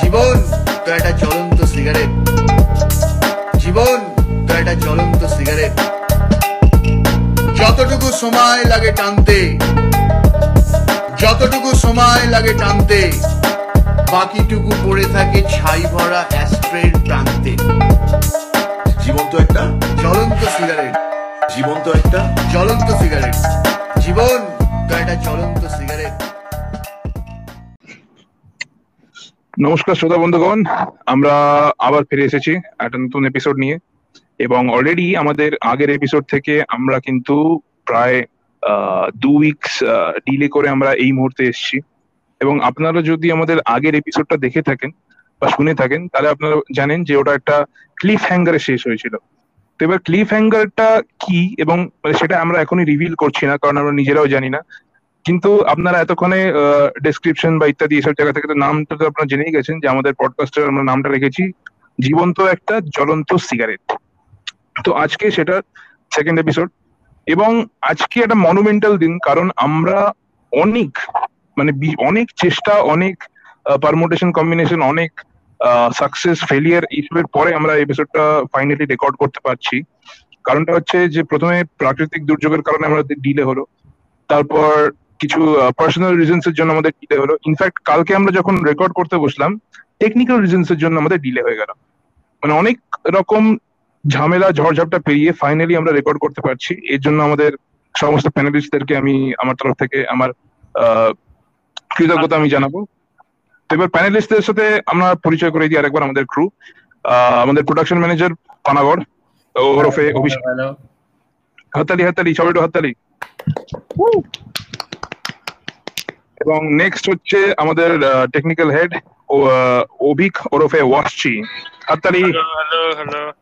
জীবন তো একটা জ্বলন্ত সিগারেট জীবন তো একটা জ্বলন্ত সিগারেট যতটুকু সময় লাগে টানতে যতটুকু সময় লাগে টানতে বাকিটুকু পড়ে থাকে ছাই ভরা অ্যাস্ট্রের প্রান্তে। জীবন তো একটা জ্বলন্ত সিগারেট জীবন তো একটা জ্বলন্ত সিগারেট জীবন নমস্কার শ্রোতা বন্ধুগণ, আমরা আবার ফিরে এসেছি একটা নতুন এপিসোড নিয়ে। এবং অলরেডি আমাদের আগের এপিসোড থেকে আমরা কিন্তু প্রায় দু উইকস ডিলে করে আমরা এই মুহূর্তে এসেছি। এবং আপনারা যদি আমাদের আগের এপিসোডটা দেখে থাকেন বা শুনে থাকেন, তাহলে আপনারা জানেন যে ওটা একটা ক্লিফ হ্যাঙ্গারে শেষ হয়েছিল। তো এবার ক্লিফ হ্যাঙ্গারটা কি? এবং মানে সেটা আমরা এখনই রিভিল করছি না, কারণ আমরা নিজেরাও জানি না। কিন্তু আপনারা এতক্ষণে ডেসক্রিপশন বা ইত্যাদি এসব জায়গা থেকে তো নামটা তো আপনারা জেনেই গেছেন যে আমাদের পডকাস্টের আমরা নামটা রেখেছি, জীবন্ত একটা জ্বলন্ত সিগারেট তো আজকে সেটা সেকেন্ড এপিসোড এবং আজকে একটা মনুমেন্টাল দিন, কারণ আমরা অনেক মানে অনেক চেষ্টা, অনেক পারমোটেশন কম্বিনেশন অনেক সাকসেস ফেলিয়ার এইসবের পরে আমরা এপিসোডটা ফাইনালি রেকর্ড করতে পারছি। কারণটা হচ্ছে যে, প্রথমে প্রাকৃতিক দুর্যোগের কারণে আমাদের ডিলে হলো। তারপর কিছু পার্সোনাল রিজনস এর জন্য আমাদের ডিলে হলো। ইনফ্যাক্ট কালকে আমরা যখন রেকর্ড করতে বসলাম টেকনিক্যাল রিজনস এর জন্য আমাদের ডিলে হয়ে গেল। মানে অনেক রকম ঝামেলা, ঝড়ঝাপটা পেরিয়ে ফাইনালি আমরা রেকর্ড করতে পারছি। এর জন্য আমাদের সমস্ত প্যানেলিস্টদেরকে আমি আমার তরফ থেকে, আমার কৃতজ্ঞতা আমি জানাব। তো এবার প্যানেলিস্টদের সাথে আমরা পরিচয় করে দিই আরেকবার আমাদের ক্রু আমাদের প্রোডাকশন ম্যানেজার পানাগড় ওরফে অভিষেক। হ্যালো। হাতালি হাতালি সবাই একটু হাততালি। এবং নেক্সট হচ্ছে আমাদের টেকনিক্যাল হেড অভিক ওরফে ওয়াসচি। হাততালি। হ্যালো হ্যালো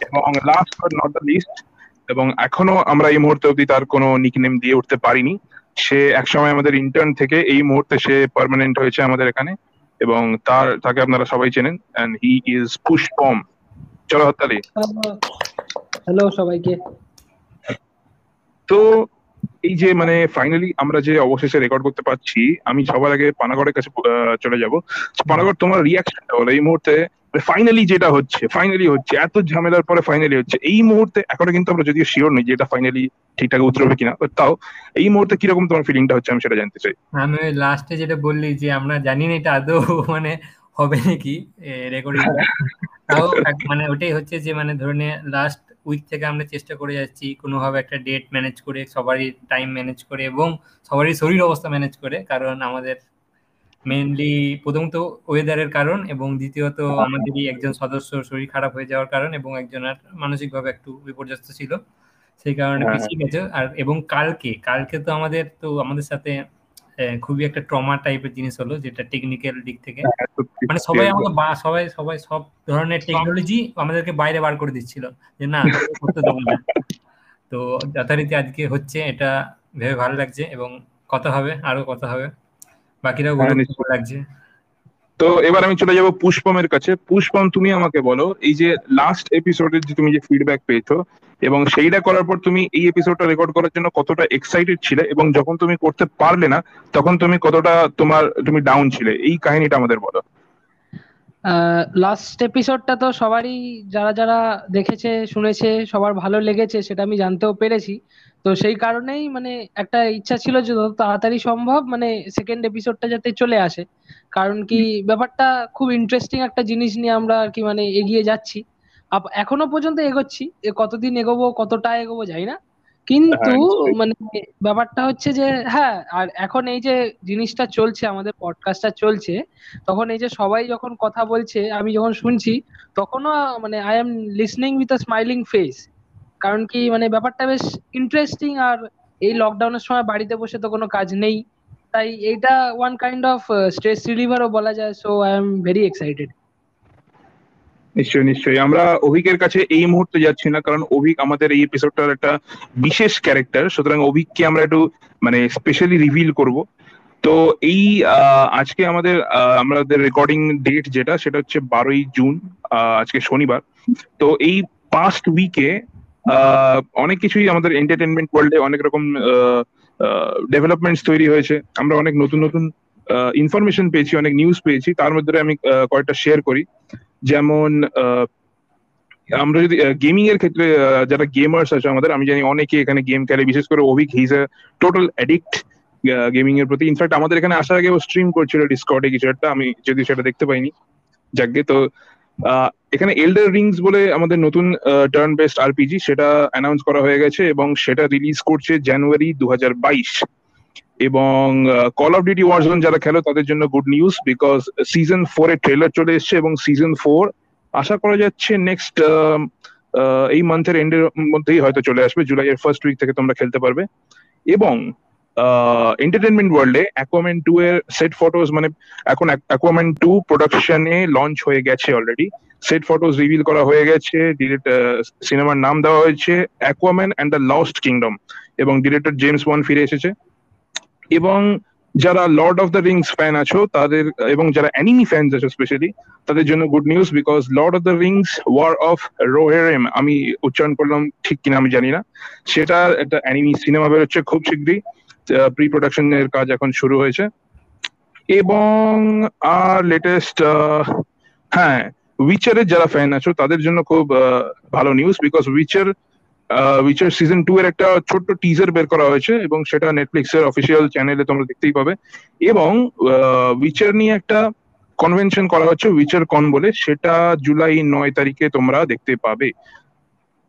এবং last but not the least এবং এখনও আমরা এই মুহূর্তে অবধি তার কোনো নিকনেম দিয়ে উঠতে পারিনি। সে একসময় আমাদের ইন্টার্ন থেকে এই মুহূর্তে সে পার্মানেন্ট হয়েছে আমাদের এখানে এবং তার তাকে আপনারা সবাই চেনেন এন্ড হি ইজ পুষ্পম চলো হাততালি। হ্যালো সবাইকে। তো এই যে মানে ফাইনালি আমরা যে অবশেষে রেকর্ড করতে পারছি আমি সবার আগে পানাগড়ের কাছে চলে যাব। পানাগড় তোমার রিয়াকশনটা বলো। এই মুহূর্তে ফাইনালি যেটা হচ্ছে ফাইনালি হচ্ছে এত ঝামেলার পরে ফাইনালি হচ্ছে এই মুহূর্তে এখনও কিন্তু আমরা যদিও শিওর নই যে এটা ফাইনালি ঠিকঠাক উতরবে কিনা তাও এই মুহূর্তে কীরকম তোমার ফিলিংটা হচ্ছে আমি সেটা জানতে চাই। আমি লাস্টে যেটা বললি যে আমরা জানি না এটা আদৌ মানে হবে নাকি রেকর্ডিং তাও মানে ওটাই হচ্ছে যে মানে ধরে নে লাস্ট উইক থেকে আমরা চেষ্টা করে যাচ্ছি কোনোভাবে একটা ডেট ম্যানেজ করে সবারই টাইম ম্যানেজ করে এবং সবারই শরীর অবস্থা ম্যানেজ করে কারণ আমাদের মেনলি প্রথমত ওয়েদারের কারণ এবং দ্বিতীয়ত আমাদেরই একজন সদস্য শরীর খারাপ হয়ে যাওয়ার কারণ এবং একজন আর মানসিকভাবে একটু বিপর্যস্ত ছিল। সেই কারণে হ্যাঁ। পিছিয়ে গেছে। আর এবং কালকে কালকে তো আমাদের তো আমাদের সাথে খুবই একটা ট্রমা টাইপের জিনিস হলো যেটা টেকনিক্যাল দিক থেকে। মানে সবাই আমাকে বা- সবাই সবাই সব ধরনের টেকনোলজি আমাদেরকে বাইরে বার করে দিচ্ছিল যে না করতে দেবো না। তো যথারীতি আজকে হচ্ছে এটা ভেবে ভালো লাগছে এবং কথা হবে আরও কথা হবে। বাকিরাও হ্যাঁ, লাগছে। তো এবার আমি চলে যাব পুষ্পমের কাছে। পুষ্পম তুমি আমাকে বলো এই যে লাস্ট এপিসোডের যে তুমি যে ফিডব্যাক পেয়েছ এবং সেইটা করার পর তুমি এই এপিসোডটা রেকর্ড করার জন্য কতটা এক্সাইটেড ছিলে এবং যখন তুমি করতে পারলে না তখন তুমি কতটা তোমার তুমি ডাউন ছিলে? এই কাহিনীটা আমাদের বলো। লাস্ট এপিসোডটা তো সবারই যারা যারা দেখেছে শুনেছে সবার ভালো লেগেছে সেটা আমি জানতেও পেরেছি। তো সেই কারণেই মানে একটা ইচ্ছা ছিল যে যত তাড়াতাড়ি সম্ভব মানে সেকেন্ড এপিসোডটা যাতে চলে আসে। কারণ কি ব্যাপারটা খুব ইন্টারেস্টিং একটা জিনিস নিয়ে আমরা আর কি মানে এগিয়ে যাচ্ছি। এখনও পর্যন্ত এগোচ্ছি কতদিন এগোবো কতটা এগোবো জানি না। কিন্তু মানে ব্যাপারটা হচ্ছে যে হ্যাঁ আর এখন এই যে জিনিসটা চলছে আমাদের পডকাস্টটা চলছে তখন এই যে সবাই যখন কথা বলছে আমি যখন শুনছি তখনও মানে I am listening with a smiling face কারণ কি মানে ব্যাপারটা বেশ ইন্টারেস্টিং আর এই লকডাউনের সময় বাড়িতে বসে তো কোনো কাজ নেই। তাই এইটা ওয়ান কাইন্ড অফ স্ট্রেস রিলিভারও বলা যায় so I am very excited নিশ্চয়ই নিশ্চয়ই। আমরা অভিকের কাছে এই মুহূর্তে যাচ্ছি না, কারণ অভিক আমাদের এই এপিসোডটার একটা বিশেষ ক্যারেক্টার সুতরাং অভিককে আমরা একটু মানে স্পেশালি রিভিল করব। তো এই আজকে আমাদের আমাদের রেকর্ডিং ডেট যেটা, সেটা হচ্ছে বারোই জুন আজকে শনিবার। তো এই পাস্ট উইকে অনেক কিছুই আমাদের এন্টারটেনমেন্ট ওয়ার্ল্ডে অনেক রকম ডেভেলপমেন্টস তৈরি হয়েছে। আমরা অনেক নতুন নতুন ইনফরমেশন পেয়েছি, অনেক নিউজ পেয়েছি। তার মধ্যে আমি কয়েকটা শেয়ার করি। যেমন আমরা যদি গেমিং এর ক্ষেত্রে যারা গেমার্স আছে আমাদের, আমি জানি অনেকে এখানে গেম খেলে, বিশেষ করে Abhik his a total addict gaming এর প্রতি। ইনফ্যাক্ট আমাদের এখানে আসার আগে ও স্ট্রিম করছিল ডিসকর্ডে কিছু একটা, আমি যদি সেটা দেখতে পাইনি। যাকে তো এখানে এল্ডার রিংস বলে আমাদের নতুন টার্ন বেস্ট আরপিজি সেটা অ্যানাউন্স করা হয়ে গেছে এবং সেটা রিলিজ করছে জানুয়ারি দু হাজার বাইশ। এবং কল অফ ডিউটি ওয়ারজোন যারা খেলো তাদের জন্য good news because season four এর ট্রেলার চলে এসেছে এবং সিজন ফোর আশা করা যাচ্ছে নেক্সট এই মান্থের এন্ডের মধ্যেই হয়তো চলে আসবে জুলাই এর ফার্স্ট উইক থেকে তোমরা খেলতে পারবে। এবং এন্টারটেনমেন্ট ওয়ার্ল্ডে অ্যাকোয়ামেন টু এর সেট ফটোজ মানে এখন অ্যাকোয়ামেন টু প্রোডাকশনে লঞ্চ হয়ে গেছে অলরেডি সেট ফটোজ রিভিল করা হয়ে গেছে ডিরেক্ট সিনেমার নাম দেওয়া হয়েছে Aquaman and the Lost Kingdom এবং ডিরেক্টর জেমস ওয়ান ফিরে এসেছে। এবং যারা Lord of the Rings fan আছো, তাদের, এবং যারা অ্যানিমি ফ্যান্স আছো স্পেশালি তাদের জন্য good news because Lord of the Rings War of Rohirrim আমি উচ্চারণ করলাম ঠিক কিনা আমি জানি না। সেটা একটা অ্যানিমি সিনেমা বেরোচ্ছে খুব শীঘ্রই প্রি প্রোডাকশনের কাজ এখন শুরু হয়েছে। এবং আর লেটেস্ট হ্যাঁ উইচারের যারা ফ্যান আছো, তাদের জন্য খুব ভালো news because Witcher Witcher season two এর একটা ছোট্ট টিজার বের করা হয়েছে এবং সেটা নেটফ্লিক্স এর অফিসিয়াল চ্যানেলে তোমরা দেখতেই পাবে। এবং উইচার নিয়ে একটা কনভেনশন করা হচ্ছে উইচার কন বলে। সেটা জুলাই নয় তারিখে তোমরা দেখতে পাবে।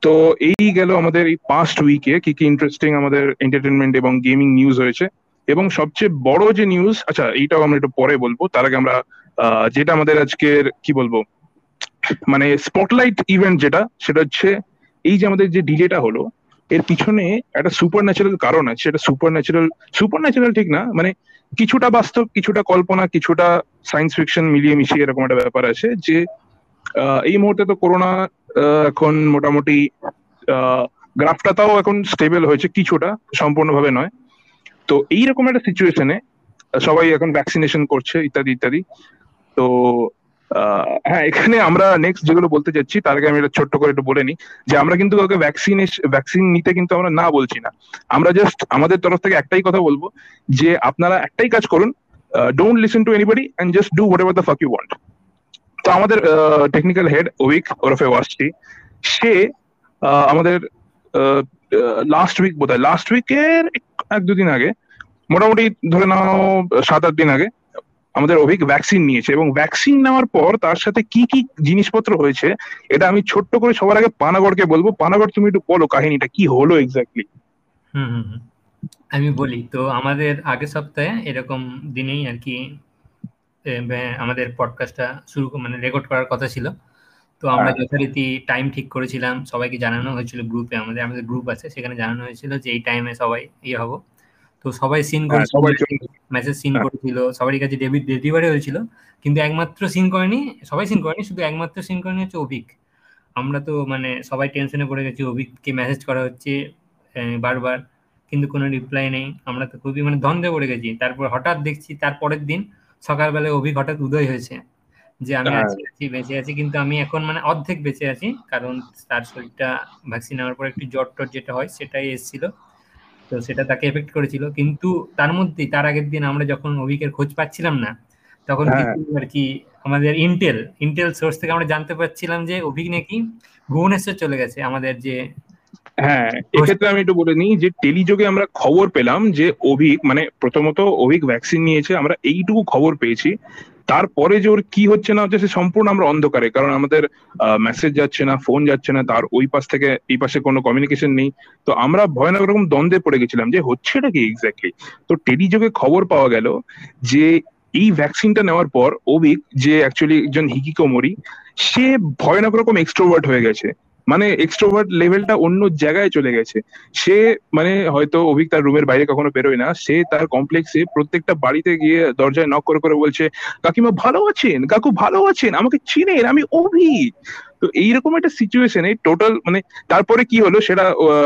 তো এই গেল আমাদের এই পাস্ট উইকে কি কি ইন্টারেস্টিং আমাদের এন্টারটেনমেন্ট এবং গেমিং নিউজ হয়েছে। এবং সবচেয়ে বড় যে নিউজ আচ্ছা এইটাও আমরা একটু পরে বলব। তার আগে আমরা যেটা আমাদের আজকের, কি বলব? মানে স্পটলাইট ইভেন্ট যেটা, সেটা হচ্ছে এই যে আমাদের যে ডিলেটা হলো, এর পিছনে একটা সুপার ন্যাচারাল কারণ আছে, সেটা সুপার ন্যাচারাল সুপার ন্যাচারাল ঠিক না মানে কিছুটা বাস্তব, কিছুটা কল্পনা, কিছুটা সায়েন্স ফিকশন মিলিয়ে মিশিয়ে এরকম একটা ব্যাপার আছে যে এই মুহূর্তে তো করোনা এখন মোটামুটি গ্রাফটা তাও এখন স্টেবল হয়েছে কিছুটা, সম্পূর্ণভাবে নয়। তো এইরকম একটা সিচুয়েশনে সবাই এখন ভ্যাকসিনেশন করছে, ইত্যাদি ইত্যাদি। তো হ্যাঁ এখানে আমরা নেক্সট যেগুলো বলতে চাচ্ছি, তার আগে আমি এটা ছোট্ট করে একটু বলে নিই, যে আমরা কিন্তু কাউকে ভ্যাকসিন ভ্যাকসিন নিতে কিন্তু আমরা না বলছি না। আমরা জাস্ট আমাদের তরফ থেকে একটাই কথা বলব, যে আপনারা একটাই কাজ করুন don't listen to anybody and just do whatever the fuck you want তো আমাদের টেকনিক্যাল হেড ওইক ওরফে ওয়াসটি সে আমাদের লাস্ট উইক বোধ হয় লাস্ট উইকের এক দুদিন আগে, মোটামুটি ধরে নাও, সাত, আট দিন আগে আমাদের অভিক ভ্যাকসিন নিয়েছে এবং ভ্যাকসিন নেওয়ার পর তার সাথে কি কি জিনিসপত্র হয়েছে এটা আমি ছোট্ট করে সবার আগে পানাগড়কে বলব। পানাগড় তুমি একটু বলো কাহিনীটা কি হলো এক্স্যাক্টলি হুম হুম হুম। আমি বলি তো আমাদের আগের সপ্তাহে এরকম দিনেই আর কি আমাদের পডকাস্টটা শুরু মানে রেকর্ড করার কথা ছিল। তো আমরা হ্যাঁ। যথারীতি টাইম ঠিক করেছিলাম। সবাইকে জানানো হয়েছিল গ্রুপে আমাদের আমাদের গ্রুপ আছে সেখানে জানানো হয়েছিল যে এই টাইমে সবাই ইয়ে হব। তো সবাই সিন হ্যাঁ মেসেজ সিন হ্যাঁ। করেছিল সবারই কাছে ডেবিট ডেলিভারি হয়েছিল কিন্তু একমাত্র সিন করেনি সবাই সিন করেনি শুধু একমাত্র সিন করেনি হচ্ছে অভিক। আমরা তো মানে সবাই টেনশনে পড়ে গেছি অভিককে মেসেজ করা হচ্ছে বারবার কিন্তু কোনো রিপ্লাই নেই। আমরা তো খুবই মানে দ্বন্দ্বে পড়ে গেছি। তারপর হঠাৎ দেখছি তার পরের দিন সকালবেলায় অভিক হঠাৎ উদয় হয়েছে যে আমি হ্যাঁ। আছি আছি বেঁচে আছি কিন্তু আমি এখন মানে অর্ধেক বেঁচে আছি কারণ তার শরীরটা ভ্যাকসিন নেওয়ার পর একটু জ্বর টর যেটা হয় সেটাই এসেছিল। তো সেটা তাকে এফেক্ট করেছিল কিন্তু তার মধ্যেই তার আগের দিন আমরা যখন অভিকের খোঁজ পাচ্ছিলাম না তখন হ্যাঁ। আর কি আমাদের ইন্টেল ইন্টেল সোর্স থেকে আমরা জানতে পারছিলাম যে অভিক নাকি ভুবনেশ্বর চলে গেছে আমাদের যে হ্যাঁ এক্ষেত্রে আমি একটু বলে নিই যে টেলিযোগে আমরা খবর পেলাম যে অভিক মানে প্রথমত অভিক ভ্যাকসিন নিয়েছে আমরা এইটুকু খবর পেয়েছি তারপরে যে ওর কি হচ্ছে না হচ্ছে, সে সম্পূর্ণ আমরা অন্ধকারে। কারণ আমাদের মেসেজ যাচ্ছে না ফোন যাচ্ছে না, তার ওই পাশ থেকে এই পাশে কোনো কমিউনিকেশন নেই। তো আমরা ভয়ানক রকম দ্বন্দ্বে পড়ে গেছিলাম যে হচ্ছে হচ্ছেটা কি এক্স্যাক্টলি তো টেলিযোগে খবর পাওয়া গেল যে এই ভ্যাকসিনটা নেওয়ার পর অভিক, যে অ্যাকচুয়ালি একজন হিকিকোমরি সে ভয়ানক রকম এক্সট্রোভার্ট হয়ে গেছে। মানে এক্সট্রোভার্ট লেভেলটা অন্য জায়গায় চলে গেছে। সে মানে হয়তো অভিক তার রুমের বাইরে কখনো বেরোয় না। সে তার কমপ্লেক্সে প্রত্যেকটা বাড়িতে গিয়ে দরজায় নক করে করে বলছে, কাকিমা ভালো আছেন? কাকু ভালো আছেন? আমাকে চিনেন? আমি অভিক! তো এইরকম একটা সিচুয়েশনে টোটাল মানে তারপরে কি হলো সেটা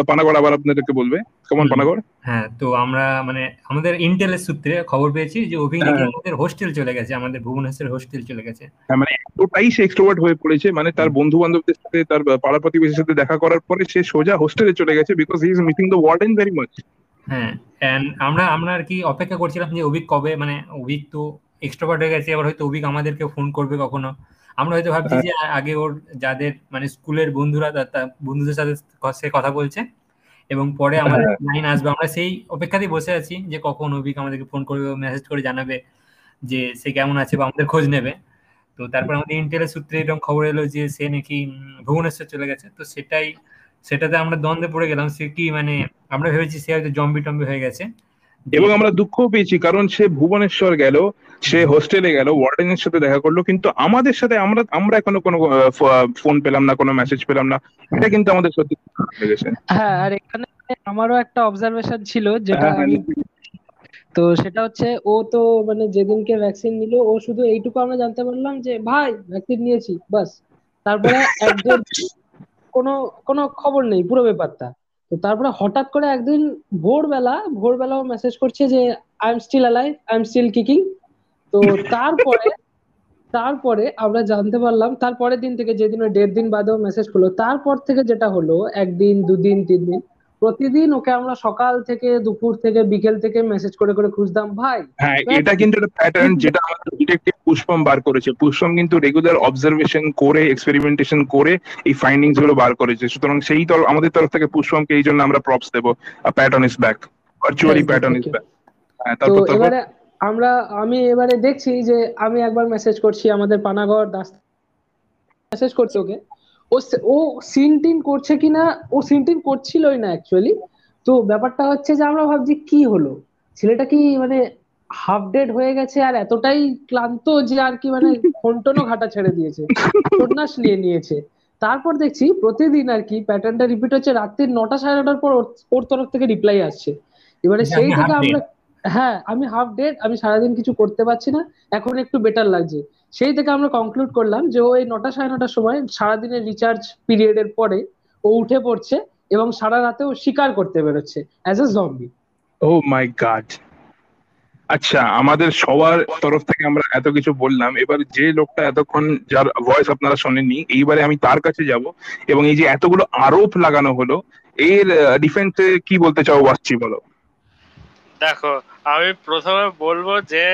পানাগড় আবার আপনাদেরকে বলবে। কেমন পানাগড়? হ্যাঁ তো আমরা মানে আমাদের ইন্টেলের সূত্রে খবর পেয়েছি যে অভিক হ্যাঁ। আমাদের হোস্টেল চলে গেছে আমাদের ভুবনেশ্বরের হোস্টেল চলে গেছে। হ্যাঁ মানে এতটাই সে এক্সট্রোভার্ট হয়ে পড়েছে মানে তার বন্ধু বান্ধবদের সাথে তার পাড়া প্রতিবেশীর সাথে দেখা করার পরে সে সোজা হোস্টেলে চলে গেছে because he is missing the warden very much হ্যাঁ এন্ড আমরা আমরা আর কি অপেক্ষা করছিলাম যে অভিক কবে মানে অভিক তো এক্সট্রোভার্ট হয়ে গেছে আবার হয়তো অভিক আমাদেরকে ফোন করবে কখনো। আমরা হয়তো ভাবছি যে আগে ওর যাদের মানে স্কুলের বন্ধুরা বন্ধুদের সাথে সে কথা বলছে এবং পরে আমাদের লাইন আসবে। আমরা সেই অপেক্ষাতেই বসে আছি যে কখন অভিক আমাদেরকে ফোন করবে মেসেজ করে জানাবে যে সে কেমন আছে বা আমাদের খোঁজ নেবে। তো তারপর আমাদের ইন্টেলের সূত্রে এরকম খবর এলো যে সে নাকি ভুবনেশ্বর চলে গেছে। তো সেটাই সেটাতে আমরা দ্বন্দ্বে পড়ে গেলাম। সে কি মানে আমরা ভেবেছি সে হয়তো জম্বি টম্বি হয়ে গেছে। এবং আমরা দুঃখ পেয়েছি কারণ সে ভুবনেশ্বর গেল সে হোস্টেলে গেল ওয়ার্ডেনের সাথে দেখা করল কিন্তু আমাদের সাথে আমরা আমরা এখনও কোনো ফোন পেলাম না কোনো মেসেজ পেলাম না এটা কিন্তু আমাদের সত্যি লেগেছে। হ্যাঁ আর এখানে আমারও একটা অবজারভেশন ছিল যেটা হ্যাঁ, আমি তো সেটা হচ্ছে ও তো মানে যেদিনকে ভ্যাকসিন নিল ও শুধু এইটুকু আমরা জানতে পারলাম যে ভাই ভ্যাকসিন নিয়েছি বাস। তারপরে একজন কোনো কোনো খবর নেই পুরো ব্যাপারটা। তো তারপরে হঠাৎ করে একদিন ভোরবেলা ভোরবেলা ও মেসেজ করছে যে I am still alive I am still kicking তো তারপরে তারপরে আমরা জানতে পারলাম, তারপরের দিন থেকে যেদিন দেড় দিন বাদেও মেসেজ করল, তারপর থেকে যেটা হলো, একদিন, দুদিন, তিন দিন প্রতিদিন ওকে আমরা সকাল থেকে দুপুর থেকে বিকেল থেকে মেসেজ করে করে খুঁজতাম ভাই হ্যাঁ এটা কিন্তু একটা প্যাটার্ন যেটা আমাদের ডিটেকটিভ পুষ্পম বার করেছে। পুষ্পম কিন্তু রেগুলার অবজারভেশন করে এক্সপেরিমেন্টেশন করে এই ফাইন্ডিংসগুলো বার করেছে। সুতরাং সেই তর আমাদের তরফ থেকে পুষ্পমকে এই জন্য আমরা প্রপস দেবো। Pattern is back virtually pattern is back তো এবারে আমরা আমি এবারে দেখছি যে আমি একবার মেসেজ করছি আমাদের পানাগড় দাস মেসেজ করছি ওকে। ও ও সিন টিন করছে কিনা ও সিন টিন করছিলই না অ্যাকচুয়ালি তো ব্যাপারটা হচ্ছে যে আমরা ভাবছি কি হলো? ছেলেটা কি মানে হাফ ডেড হয়ে গেছে আর এতটাই ক্লান্ত যে আর কি মানে ফোনটোনও ঘাটা ছেড়ে দিয়েছে সন্ন্যাস নিয়ে নিয়েছে। তারপর দেখছি প্রতিদিন আর কি প্যাটার্নটা রিপিট হচ্ছে রাত্রি নটা সাড়ে নটার পর ওর- তরফ থেকে রিপ্লাই আসছে। এবারে সেই থেকে আমরা হ্যাঁ আমি হাফ ডেড আমি সারাদিন কিছু করতে পারছি না এখন একটু বেটার লাগছে। সেই থেকে আমরা কনক্লুড করলাম যে ও এই নটা সাড়ে নটার সময় সারাদিনের রিচার্জ পিরিয়ডের পরে ও উঠে পড়ছে এবং সারা রাতে ও শিকার করতে বেরোচ্ছে as a zombie oh my God আচ্ছা আমাদের সবার তরফ থেকে আমরা এত কিছু বললাম। এবার যে লোকটা এতক্ষণ যার ভয়েস আপনারা শোনেননি এইবারে আমি তার কাছে যাব এবং এই যে এতগুলো আরোপ লাগানো হলো এর ডিফেন্সে কি বলতে চাও বাচ্চি বলো। দেখো আমি প্রথমে বলব যে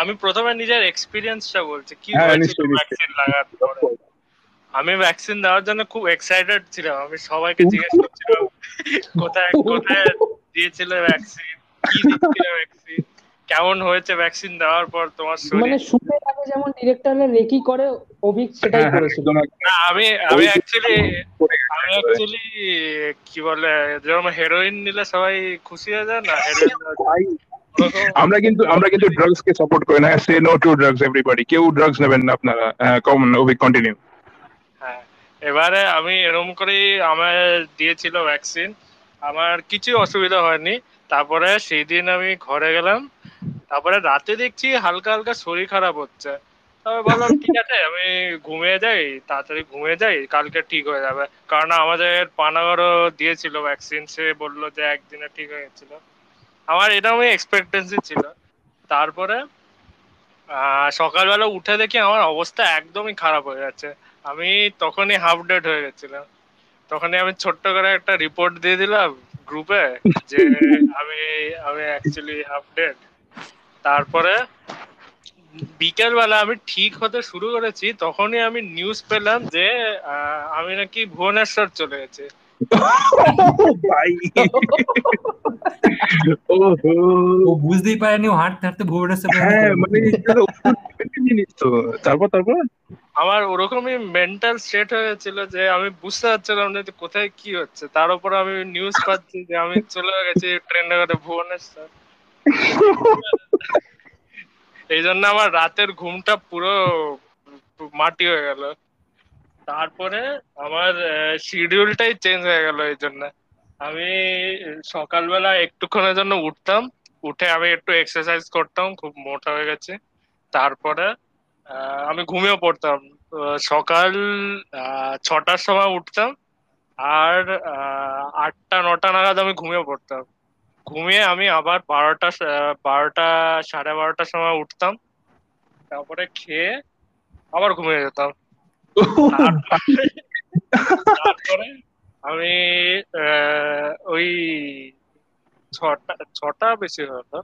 আমি প্রথমে নিজের এক্সপিরিয়েন্সটা বলছি। কি হ্যাঁ, হয়েছিল। ভ্যাকসিন লাগার পরে। আমি ভ্যাকসিন দেওয়ার জন্য খুব এক্সাইটেড ছিলাম। আমি সবাইকে জিজ্ঞেস করছিলাম কোথায় কোথায় দিয়েছিল ভ্যাকসিন কি দিচ্ছিল ভ্যাকসিন কেমন হয়েছে ভ্যাকসিন দেওয়ার পর তোমার শরীর? মানে শুটের আগে যেমন ডিরেক্টররা রেকি করে অভিক সেটাই হ্যাঁ, হ্যাঁ, করেছিল। না আমি আমি অ্যাকচুয়ালি আমি। অ্যাকচুয়ালি কি বলে যেরকম হেরোইন নিলে সবাই খুশি হয়ে যায় না? হেরোইন ভাই, আমরা কিন্তু আমরা কিন্তু ড্রাগস কে সাপোর্ট করি না। Say no to drugs everybody কেউ ড্রাগস নেবেন না আপনারা। কমন ওবি কন্টিনিউ হ্যাঁ এবারে আমি এরকম করেই আমার দিয়েছিল ভ্যাকসিন আমার কিছু অসুবিধা হয়নি। তারপরে সেই দিন আমি ঘরে গেলাম। তারপরে রাতে দেখছি হালকা হালকা শরীর খারাপ হচ্ছে। তারপরে ভাবলাম ঠিক আছে আমি ঘুমিয়ে যাই তাড়াতাড়ি ঘুমিয়ে যাই কালকে ঠিক হয়ে যাবে। কারণ আমাদের পানাগড়ও দিয়েছিল ভ্যাকসিন সে বলল যে একদিনে ঠিক হয়ে গেছিল। আমার এরকমই এক্সপেক্টেন্সি ছিল। তারপরে আহ, সকালবেলা উঠে দেখি আমার অবস্থা একদমই খারাপ হয়ে যাচ্ছে। আমি তখনই হাফ ডেট হয়ে গেছিলাম। তখনই আমি ছোট্ট করে একটা রিপোর্ট দিয়ে দিলাম গ্রুপে যে আমি আমি অ্যাকচুয়ালি হাফ ডেট তারপরে বিকেল বেলা আমি ঠিক হতে শুরু করেছি তখনই আমি নিউজ পেলাম যে আমি নাকি ভুবনেশ্বর চলে গেছি। ভাই। ওহো। ও বুঝতেই পারেনি হাঁটতে হাঁটতে ভুবনেশ্বর হ্যাঁ মানে তারপর তারপর? আমার ওরকমই মেন্টাল স্টেট হয়ে গেছিল যে আমি বুঝতে পারছিলাম না যে কোথায় কি হচ্ছে। তার উপর আমি নিউজ পাচ্ছি যে আমি চলে গেছি ট্রেনে করে ভুবনেশ্বর। এই জন্য আমার রাতের ঘুমটা পুরো মাটি হয়ে গেল। তারপরে আমার শিডিউলটাই চেঞ্জ হয়ে গেল এই জন্য আমি সকালবেলা একটুক্ষণের জন্য উঠতাম, উঠে আমি একটু এক্সারসাইজ করতাম, খুব মোটা হয়ে গেছে। তারপরে আমি ঘুমিয়ে পড়তাম। সকাল ছটার সময় উঠতাম, আর আটটা, নটা নাগাদ আমি ঘুমিয়ে পড়তাম। ঘুমিয়ে আমি আবার বারোটা বারোটা সাড়ে বারোটার সময় উঠতাম। তারপরে খেয়ে আবার ঘুমিয়ে যেতাম। তারপরে আমি ওই ছটা ছটা বেশি হতো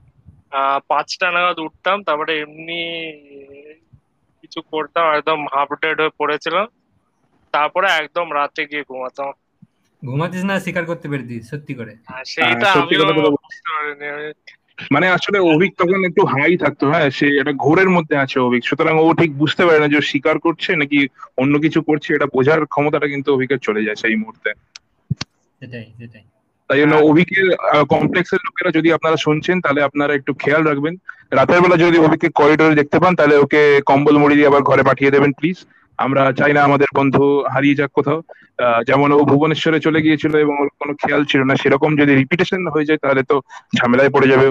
পাঁচটা নাগাদ উঠতাম। তারপরে এমনি কিছু করতাম, একদম হাফ ডেড হয়ে পড়েছিলাম। তারপরে একদম রাতে গিয়ে ঘুমাতাম। ঘুমাতিস না স্বীকার করতে পেরেছিস সত্যি করে। হ্যাঁ, আমি মানে আসলে অভিক তখন একটু হাই থাকতো হ্যাঁ সে একটা ঘোরের মধ্যে আছে অভিক। সুতরাং ও ঠিক বুঝতে পারে না যে ও স্বীকার করছে নাকি অন্য কিছু করছে এটা বোঝার ক্ষমতাটা কিন্তু অভিকের চলে যায় সেই মুহূর্তে। সেটাই সেটাই। তাই জন্য হ্যাঁ। অভিকের কমপ্লেক্সের লোকেরা যদি আপনারা শুনছেন তাহলে আপনারা একটু খেয়াল রাখবেন। রাতের বেলা যদি অভিকে করিডোরে দেখতে পান তাহলে ওকে কম্বল মুড়ি দিয়ে আবার ঘরে পাঠিয়ে দেবেন প্লিজ আমরা চাই না আমাদের বন্ধু হারিয়ে যাক কোথাও। আহ, যেমন ও ভুবনেশ্বরে চলে গিয়েছিল এবং ওর কোনো খেয়াল ছিল না। সেরকম যদি রিপিটেশন হয়ে যায় তাহলে তো ঝামেলায় পড়ে যাবে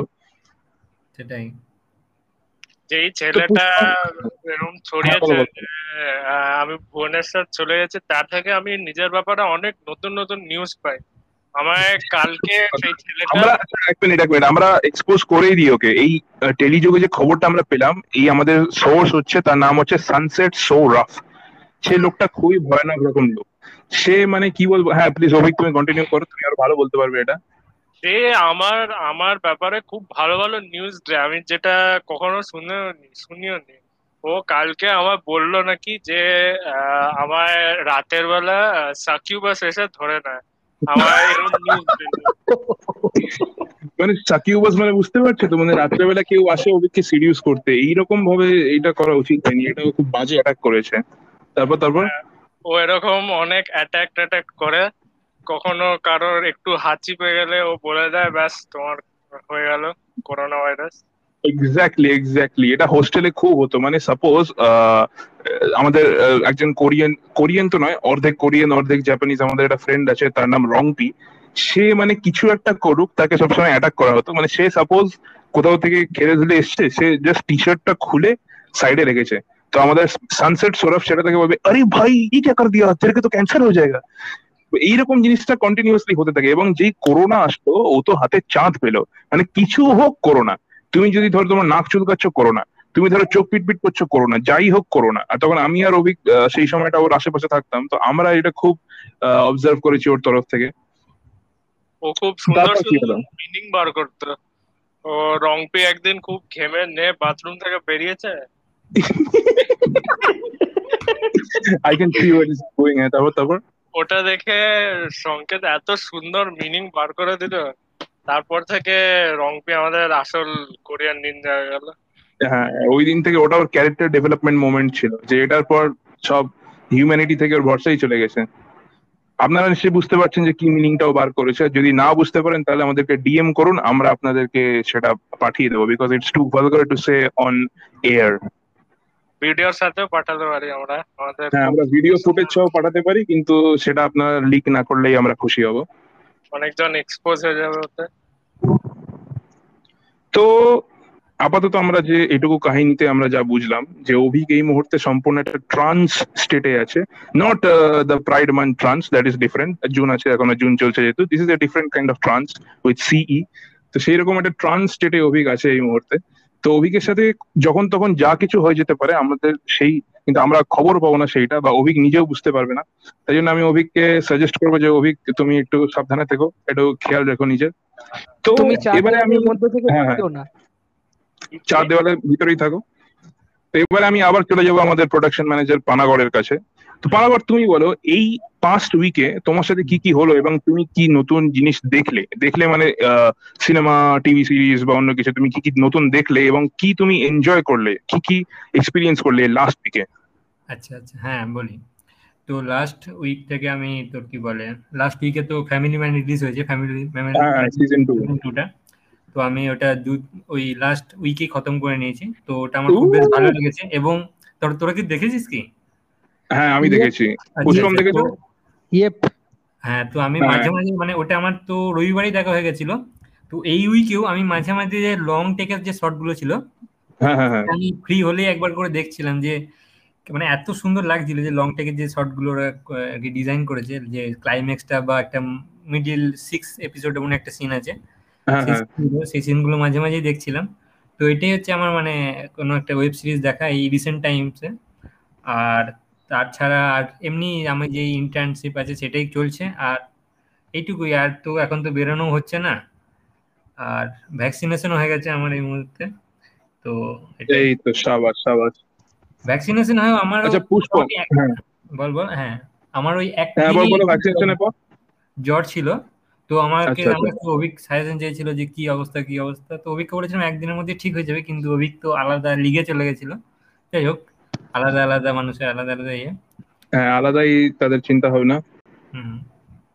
সেটাই। যেই ছেলেটা এরকম ছড়িয়েছে বলো, বলো। যে, আহ, আমি ভুবনেশ্বর চলে গেছে তার থেকে আমি নিজের ব্যাপারে অনেক নতুন নতুন নিউজ পাই। আমায় কালকে সেই ছেলেটা আমরা এক মিনিট এক মিনিট আমরা এক্সপোজ করেই দিই ওকে। এই টেলিযোগে যে খবরটা আমরা পেলাম এই আমাদের সোর্স হচ্ছে তার নাম হচ্ছে সানসেট সো রাফ সে লোকটা খুবই ভয়ানক রকম লোক। সে মানে কি বলব? হ্যাঁ প্লিজ অভিক তুমি কন্টিনিউ করো তুমি আরও ভালো বলতে পারবে এটা। সে আমার আমার ব্যাপারে খুব ভালো ভালো নিউজ দেয়। আমি যেটা কখনো শুনেও নি শুনিও নি। ও কালকে আমার বলল নাকি যে আমার রাতের বেলা সাকিউবাস এসে ধরে নেয়। আমার এরকম নিউজ মানে সাকিউবাস মানে বুঝতে পারছ তো মানে রাত্রেবেলা কেউ আসে অভিককে সিরিয়াস করতে। এইরকম ভাবে এটা করা উচিত হয়নি। এটা খুব বাজে অ্যাটাক করেছে। তারপর তারপর? ও এরকম অনেক অ্যাটাক ট্যাটাক করে। কখনো কারোর একটু হাঁচি পেয়ে গেলে ও বলে দেয় ব্যাস তোমার হয়ে গেল করোনা ভাইরাস এক্স্যাক্টলি এক্স্যাক্টলি এটা হোস্টেলে খুব হতো। মানে সাপোজ আমাদের একজন কোরিয়ান কোরিয়ান তো নয় অর্ধেক কোরিয়ান অর্ধেক জাপানিজ আমাদের একটা ফ্রেন্ড আছে তার নাম রংপি। সে মানে কিছু একটা করুক তাকে সবসময় অ্যাটাক করা হতো। মানে সে সাপোজ কোথাও থেকে খেলে ধুলে এসছে সে জাস্ট টি শার্টটা খুলে সাইডে রেখেছে। তো আমাদের সানসেট সৌরভ সেটা থেকে বলবে আরে ভাই ই কে কর দিয়া তেরে তো ক্যান্সার হয়ে যায়গা। এইরকম জিনিসটা কন্টিনিউয়াসলি হতে থাকে এবং যেই করোনা আসলো ও তো হাতে চাঁদ পেল। মানে কিছু হোক করোনা তুমি যদি ধরো তোমার নাক চুলকাচ্ছ করোনা তুমি ধরো চোখ পিটপিট করছ করোনা যাই হোক করোনা আর তখন আমি আর অভিক সেই সময়টা ওর আশেপাশে থাকতাম। তো আমরা এটা খুব অবজার্ভ করেছি ওর তরফ থেকে। ও খুব সুন্দর মিনিং বার করতো। রং পে একদিন খুব ঘেমে নে বাথরুম থেকে বেরিয়েছে। I can see what is going তারপর তারপর ওটা দেখে সংকেত এত সুন্দর মিনিং বার করে দিল। তারপর থেকে রংপি আমাদের আসল কোরিয়ান নিনজা হয়ে গেল। হ্যাঁ ওই দিন থেকে ওটা ওর ক্যারেক্টার ডেভেলপমেন্ট মোমেন্ট ছিল যে এটার পর সব হিউম্যানিটি থেকে ওর ভরসাই চলে গেছে। আপনারা নিশ্চয়ই বুঝতে পারছেন যে কি মিনিংটাও বার করেছে। যদি না বুঝতে পারেন তাহলে আমাদেরকে ডিএম করুন আমরা আপনাদেরকে সেটা পাঠিয়ে দেবো because it's too vulgar to say on air ভিডিওর সাথেও পাঠাতে পারি আমরা। আমাদের হ্যাঁ আমরা ভিডিও ফুটেজ সহ পাঠাতে পারি কিন্তু সেটা আপনারা লিক না করলেই আমরা খুশি হব। অনেকজন এক্সপোজ হয়ে যাবে ওতে। তো আপাতত আমরা যে এটুকু কাহিনীতে আমরা যা বুঝলাম যে অভিক এই মুহূর্তে সম্পূর্ণ একটা ট্রান্স স্টেটে আছে। Not the pride month trance that is different June আছে এখন জুন চলছে যেহেতু। This is a different kind of trance with সিই তো সেই রকম একটা ট্রান্স স্টেটে অভিক আছে এই মুহূর্তে। তো অভিকের সাথে যখন তখন যা কিছু হয়ে যেতে পারে আমাদের সেই কিন্তু আমরা খবর পাবো না সেইটা বা অভিক নিজেও বুঝতে পারবে না। তাই জন্য আমি অভিককে সাজেস্ট করব যে অভিক তুমি একটু সাবধানে থেকো একটু খেয়াল রেখো নিজের। তো এবারে আমি হ্যাঁ, হ্যাঁ। চার দেওয়ালের ভিতরেই থাকো। তো এবারে আমি আবার চলে যাব আমাদের প্রোডাকশন ম্যানেজার পানাগড়ের কাছে। তো পানাগড় তুমি বলো এই পাস্ট উইকে তোমার সাথে কি কি হলো এবং তুমি কি নতুন জিনিস দেখলে? দেখলে মানে সিনেমা টিভি সিরিজ বা অন্য কিছু তুমি কি কি নতুন দেখলে এবং কি তুমি এনজয় করলে? কি কি এক্সপিরিয়েন্স করলে লাস্ট উইকে আচ্ছা আচ্ছা। হ্যাঁ বলি। তো লাস্ট উইক থেকে আমি তোর কি বলে লাস্ট উইকে তো ফ্যামিলি ম্যান রিলিজ হয়েছে ফ্যামিলি হ্যাঁ সিজন টু। তো আমি ওটা ওই লাস্ট উইকে খতম করে নিয়েছি। তো ওটা আমার খুব বেশ ভালো লেগেছে এবং তোর তোরা কি দেখেছিস কি? হ্যাঁ আমি দেখেছি। আচ্ছা, পুষ্পম আচ্ছা, দেখেছ? ইয়েপ হ্যাঁ তো আমি হ্যাঁ। মাঝে মাঝে মানে ওটা আমার তো রবিবারই দেখা হয়ে গেছিল। তো এই উইকেও আমি মাঝে মাঝে যে লং টেকের যে শর্টগুলো ছিল হ্যাঁ হ্যাঁ আমি ফ্রি হলে একবার করে দেখছিলাম যে মানে এত সুন্দর লাগছিল যে লং টেকের যে শর্টগুলো ওরা ডিজাইন করেছে যে ক্লাইম্যাক্সটা বা একটা মিডিল সিক্স এপিসোড এমন একটা সিন আছে। সেই সেই সিনগুলো মাঝে মাঝেই দেখছিলাম। তো এটাই হচ্ছে আমার মানে কোনো একটা ওয়েব সিরিজ দেখা এই রিসেন্ট টাইমসে আর তাছাড়া আর এমনি আমার যে ইন্টার্নশিপ আছে সেটাই চলছে। আর এইটুকুই আর তো এখন তো বেরোনো হচ্ছে না। আর ভ্যাকসিনেশন হয়ে গেছে আমার এই মুহূর্তে। তো এই তো সাবাস সাবাস। ভ্যাকসিনেশন হয় আমার আচ্ছা পুষ্প হ্যাঁ। বল বল হ্যাঁ। আমার ওই এক হ্যাঁ বল বলো ভ্যাকসিনেশনের পর। জ্বর ছিল। তো আমাকে আচ্ছা, আমার একটু অভিক সাজেশন চেয়েছিল যে কি অবস্থা কি অবস্থা। তো অভিককে বলেছিলাম একদিনের মধ্যে ঠিক হয়ে যাবে কিন্তু অভিক তো আলাদা লিগে চলে গেছিল। যাই হোক আলাদা আলাদা মানুষের আলাদা আলাদা ইয়ে। হ্যাঁ আলাদাই তাদের চিন্তা ভাবনা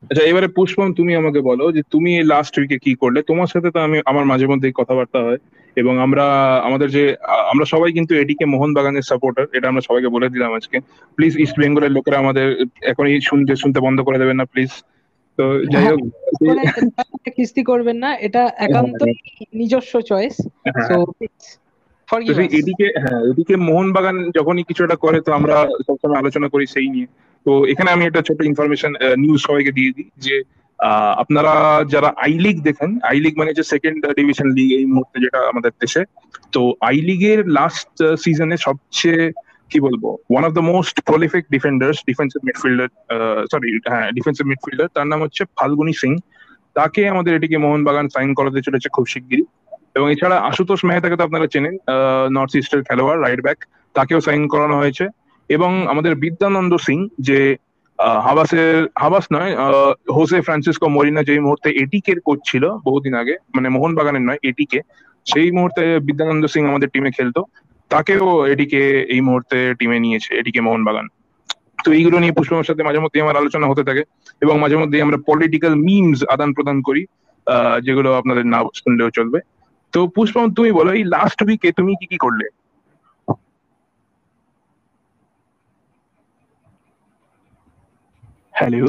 আচ্ছা এবারে পুষ্পম তুমি আমাকে বলো যে তুমি লাস্ট উইকে কি করলে? তোমার সাথে তো আমি আমার মাঝে মধ্যে কথাবার্তা হয়। এবং আমরা আমাদের যে আমরা সবাই কিন্তু এটিকে মোহনবাগানের সাপোর্টার এটা আমরা সবাইকে বলে দিলাম আজকে। প্লিজ ইস্ট বেঙ্গলের লোকেরা আমাদের এখনই শুনতে শুনতে বন্ধ করে দেবেন না প্লিজ তো যাই হোক মানে কিস্তি করবেন না এটা একান্ত নিজস্ব চয়েস এদিকে হ্যাঁ এদিকে মোহনবাগান যখনই কিছু একটা করে তো আমরা সবসময় আলোচনা করি সেই নিয়ে। তো এখানে আমি একটা ছোট ইনফরমেশন নিউজ সবাইকে দিয়ে দিই যে আপনারা যারা আই লিগ দেখেন আই লিগ মানে যে সেকেন্ড ডিভিশন লিগ এই মুহূর্তে যেটা আমাদের দেশে। তো আই লিগের লাস্ট সিজনে সবচেয়ে কি বলব one of the most prolific defenders defensive midfielder sorry হ্যাঁ ডিফেন্সিভ মিডফিল্ডার তার নাম হচ্ছে ফাল্গুনি সিং। তাকে আমাদের এটিকে মোহনবাগান সাইন করাতে চলেছে খুব শিগগিরই। এবং এছাড়া আশুতোষ মেহতাকে তো আপনারা চেনেন নর্থ ইস্টের খেলোয়াড় রাইট ব্যাক তাকেও সাইন করানো হয়েছে। এবং আমাদের বিদ্যানন্দ সিং, যে হাবাসের, হাবাস নয় হোসে ফ্রান্সিসকো মরিনা যে মুহূর্তে এটিকের কোচ ছিল বহুদিন আগে মানে মোহনবাগানের নয়, এটিকে, সেই মুহূর্তে বিদ্যানন্দ সিং আমাদের টিমে খেলতো। তাকেও এটিকে এই মুহূর্তে টিমে নিয়েছে, এটিকে মোহনবাগান। তো এইগুলো নিয়ে পুষ্পমের সাথে মাঝে মধ্যে আমার আলোচনা হতে থাকে এবং মাঝে মধ্যে আমরা পলিটিক্যাল মিমস আদান প্রদান করি যেগুলো আপনাদের না শুনলেও চলবে। তো পুষ্পম তুমি বলো এই লাস্ট উইকে তুমি কি কি করলে? হ্যালো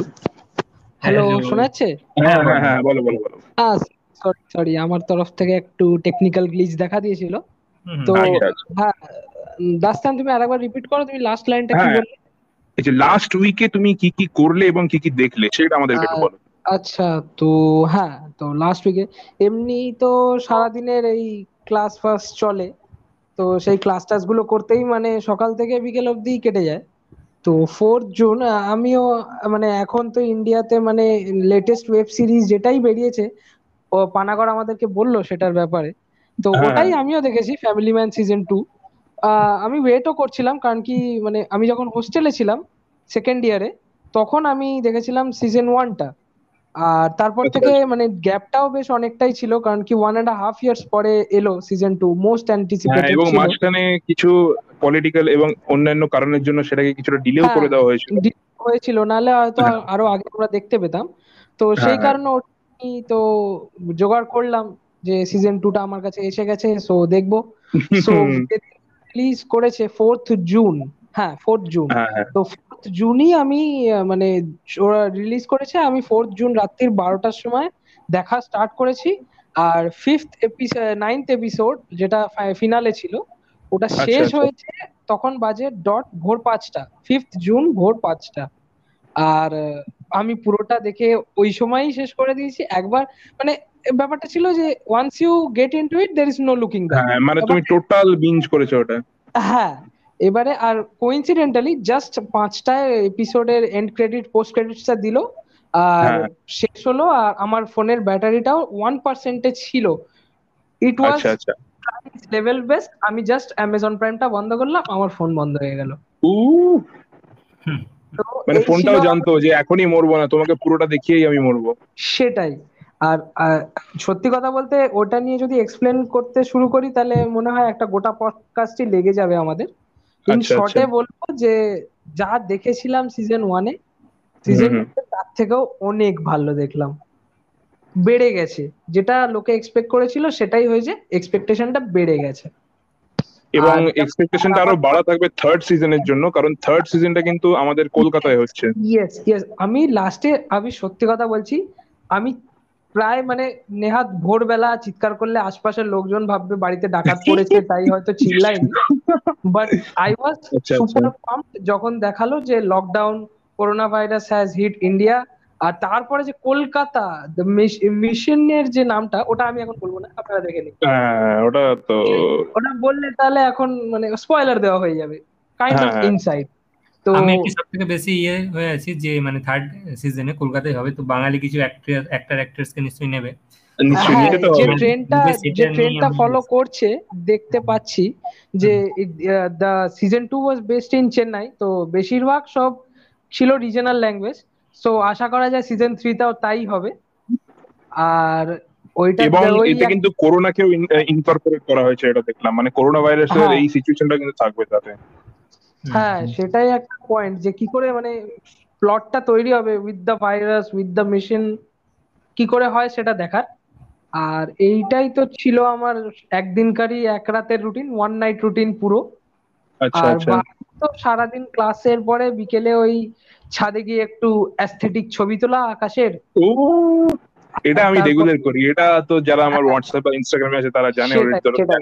হ্যালো শোনা যাচ্ছে? হ্যাঁ হ্যাঁ হ্যাঁ বলো বলো বলো। সরি সরি আমার তরফ থেকে একটু টেকনিক্যাল গ্লিচ দেখা দিয়েছিল। তো আচ্ছা। হ্যাঁ দাস্তান তুমি আরেকবার রিপিট করো তুমি লাস্ট লাইনটা কি হ্যাঁ। বললে? এই যে লাস্ট উইকে তুমি কি কি করলে এবং কি কি দেখলে সেটা আমাদেরকে একটু বলো। আচ্ছা তো হ্যাঁ তো লাস্ট উইকে এমনি তো সারাদিনের এই ক্লাস ফার্স্ট চলে তো সেই ক্লাস টাসগুলো করতেই মানে সকাল থেকে বিকেল অবধি কেটে যায়। তো ফোর্থ জুন আমিও মানে এখন তো ইন্ডিয়াতে মানে লেটেস্ট ওয়েব সিরিজ যেটাই বেরিয়েছে ও পানাগড় আমাদেরকে বলল সেটার ব্যাপারে। তো হ্যাঁ। ওটাই আমিও দেখেছি ফ্যামিলি ম্যান সিজন টু আমি ওয়েটও করছিলাম কারণ কি মানে আমি যখন হোস্টেলে ছিলাম সেকেন্ড ইয়ারে তখন আমি দেখেছিলাম সিজন ওয়ানটা আর তারপর আচ্ছা, থেকে মানে গ্যাপটাও বেশ অনেকটাই ছিল কারণ কি ওয়ান অ্যান্ড হাফ ইয়ার্স পরে এলো সিজন টু মোস্ট অ্যান্টিসিপেটেড এবং মাঝখানে কিছু পলিটিক্যাল এবং অন্যান্য কারণের জন্য সেটাকে কিছুটা ডিলেও হ্যাঁ। করে দেওয়া হয়েছিল হয়েছিল নাহলে হয়তো হ্যাঁ। আরও আগে আমরা দেখতে পেতাম তো সেই হ্যাঁ, হ্যাঁ। কারণে তো জোগাড় করলাম যে সিজন টুটা আমার কাছে এসে গেছে সো দেখব সো রিলিজ করেছে ফোর্থ জুন হ্যাঁ ফোর্থ জুন তো জুনই আমি মানে ওরা রিলিজ করেছে আমি ফোর্থ জুন রাত্রির বারোটার সময় দেখা স্টার্ট করেছি। আর ফিফথ এপিসোড নাইন্থ এপিসোড যেটা ফিনালে ছিল ওটা আচ্ছা, শেষ আচ্ছা। হয়েছে তখন বাজে ডট ভোর পাঁচটা ফিফথ জুন ভোর পাঁচটা। আর আমি পুরোটা দেখে ওই সময়ই শেষ করে দিয়েছি। একবার মানে ব্যাপারটা ছিল যে once you get into it there is no looking back হ্যাঁ মানে তুমি টোটাল বিঞ্জ করেছ ওটা। হ্যাঁ এবারে আর কোইন্সিডেন্টালি জাস্ট পাঁচটা এপিসোডের এন্ড ক্রেডিট পোস্ট ক্রেডিটসটা দিল। আর হ্যাঁ। শেষ হলো আর আমার ফোনের ব্যাটারিটাও ওয়ান পার্সেন্টেজ ছিল। ইট ওয়াজ আচ্ছা আচ্ছা। লেভেল বেস্ট আমি জাস্ট অ্যামাজন প্রাইমটা বন্ধ করলাম আমার ফোন বন্ধ হয়ে গেল। মানে ফোনটাও জানতো যে এখনই মরবো না তোমাকে পুরোটা দেখিয়েই আমি মরবো। সেটাই। আর সত্যি কথা বলতে ওটা নিয়ে যদি এক্সপ্লেন করতে শুরু করি তাহলে মনে হয় একটা গোটা পডকাস্টই লেগে যাবে আমাদের। ইন আচ্ছা, শর্টে আচ্ছা। বলব যে যা দেখেছিলাম সিজন ওয়ানে সিজন তার থেকেও অনেক ভালো দেখলাম। বেড়ে গেছে। যেটা লোকে এক্সপেক্ট করেছিল সেটাই হয়েছে। এক্সপেকটেশনটা বেড়ে গেছে। এবং এক্সপেকটেশনটা আরও বাড়া থাকবে থার্ড সিজনের জন্য কারণ থার্ড সিজনটা কিন্তু আমাদের কলকাতায় হচ্ছে। ইয়েস ইয়েস আমি লাস্টে আমি সত্যি কথা বলছি আমি প্রায় মানে নেহাত ভোরবেলা চিৎকার করলে আশপাশের লোকজন ভাববে বাড়িতে ডাকাত পড়েছে তাই হয়তো চিল্লাইনি but I was super pump যখন দেখাল যে lockdown corona virus has hit India আর তারপরে যে কলকাতা মিশনের যে নামটা ওটা আমি এখন বলব না আপনারা দেখে নিন। হ্যাঁ ওটা তো ওটা বললে তাহলে এখন মানে স্পয়লার দেওয়া হয়ে যাবে। Kind of. ইনসাইড তো আমি একটু সব থেকে বেশি ইয়ে হয়ে আছি যে মানে থার্ড সিজনে কলকাতায় হবে তো বাঙালি কিছু অ্যাক্টর অ্যাক্টর অ্যাক্ট্রেসকে নিশ্চয়ই নেবে। হ্যাঁ তো যে হবে ট্রেনটা যে ট্রেনটা ফলো করছে দেখতে পাচ্ছি যে the season two was best in Chennai তো বেশিরভাগ সব ছিল রিজনাল ল্যাঙ্গুয়েজ সো আশা করা যায় সিজন থ্রিটাও তাই হবে। আর ওইটা এবং এতে কিন্তু করোনাকেও ইনকর্পোরেট করা হয়েছে এটা দেখলাম। মানে করোনা ভাইরাসের হ্যাঁ। এই সিচুয়েশনটা কিন্তু থাকবে তাতে। হ্যাঁ সেটাই একটা পয়েন্ট যে কি করে মানে প্লটটা তৈরি হবে with the virus with the machine কি করে হয় সেটা দেখার। আর এইটাই তো ছিল আমার একদিনকারই এক রাতের রুটিন ওয়ান নাইট রুটিন পুরো। আচ্ছা আর আচ্ছা। তো সারাদিন ক্লাসের পরে বিকেলে ওই ছাদে গিয়ে একটু অ্যাস্থেটিক ছবি তোলা আকাশের। ও এটা আমি রেগুলার করি। এটা তো যারা আমার হোয়াটসঅ্যাপ বা ইনস্টাগ্রামে আছে তারা জানে এটা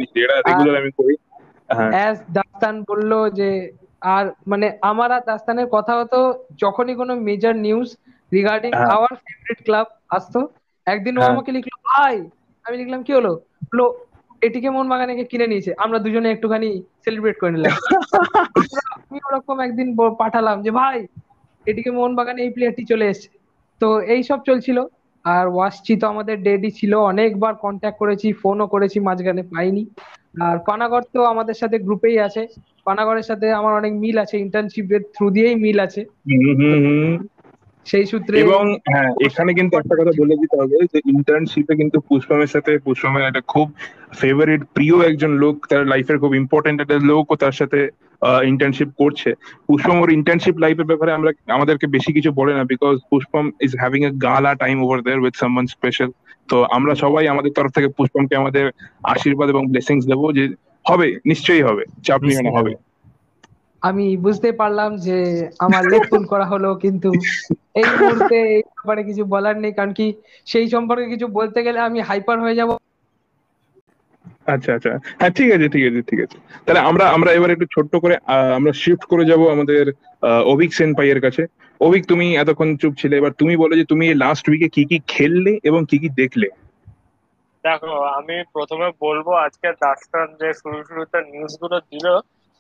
রেগুলার আমি করি। অ্যাজ দাস্তান বলল যে আর মানে আমার আর দাস্তানের কথা হতো যখনই কোনো major news regarding. Our favourite club আসতো একদিন ও হ্যাঁ। আমাকে লিখলো ভাই। আমি লিখলাম কি হলো? বলল এটিকে মন বাগানেকে কিনে নিয়েছে। আমরা দুজনে একটুখানি সেলিব্রেট করে নিলাম। আমি ওরকম একদিন পাঠালাম যে ভাই এটিকে মোহন বাগানে এই প্লেয়ারটি চলে এসেছে। তো এই সব চলছিল। আর ওয়াসচি তো আমাদের ডেডি ছিল। অনেকবার কন্ট্যাক্ট করেছি ফোনও করেছি মাঝখানে পাইনি। আর পানাগড় তো আমাদের সাথে গ্রুপেই আছে। পানাগড়ের সাথে আমার অনেক মিল আছে। ইন্টার্নশিপের থ্রু দিয়েই মিল আছে। সেই সূত্রে এবং হ্যাঁ এখানে কিন্তু একটা কথা বলে দিতে হবে যে ইন্টার্নশিপে কিন্তু পুষ্পমের সাথে পুষ্পমের একটা খুব ফেভারিট প্রিয় একজন লোক তার লাইফের খুব ইম্পর্টেন্ট একটা লোকও তার সাথে ইন্টার্নশিপ করছে। পুষ্পম ওর ইন্টার্নশিপ লাইফের ব্যাপারে আমরা আমাদেরকে বেশি কিছু বলে না because Pushpam is having a gala time over there with someone special তো আমরা সবাই আমাদের তরফ থেকে পুষ্পমকে আমাদের আশীর্বাদ এবং ব্লেসিংস দেবো যে হবে নিশ্চয়ই হবে। চাপ নিও না নিশ্চয়ই হবে। আমি বুঝতে পারলাম যে আমার লেট ফুল করা হলো কিন্তু এই মুহূর্তে এই ব্যাপারে কিছু বলার নেই কারণ কি সেই সম্পর্কে কিছু বলতে গেলে আমি হাইপার হয়ে যাব। আচ্ছা আচ্ছা। হ্যাঁ ঠিক আছে ঠিক আছে ঠিক আছে। তাহলে আমরা আমরা এবার একটু ছোট্ট করে আহ, আমরা শিফট করে যাব আমাদের আহ, অভিক সেন পাইয়ের কাছে। অভিক তুমি এতক্ষণ চুপ ছিলে এবার তুমি বলো যে তুমি লাস্ট উইকে কি কি খেললে এবং কি কি দেখলে? দেখো আমি প্রথমে বলব আজকে দাস্তান যে শুরু শুরুতে নিউজগুলো দিল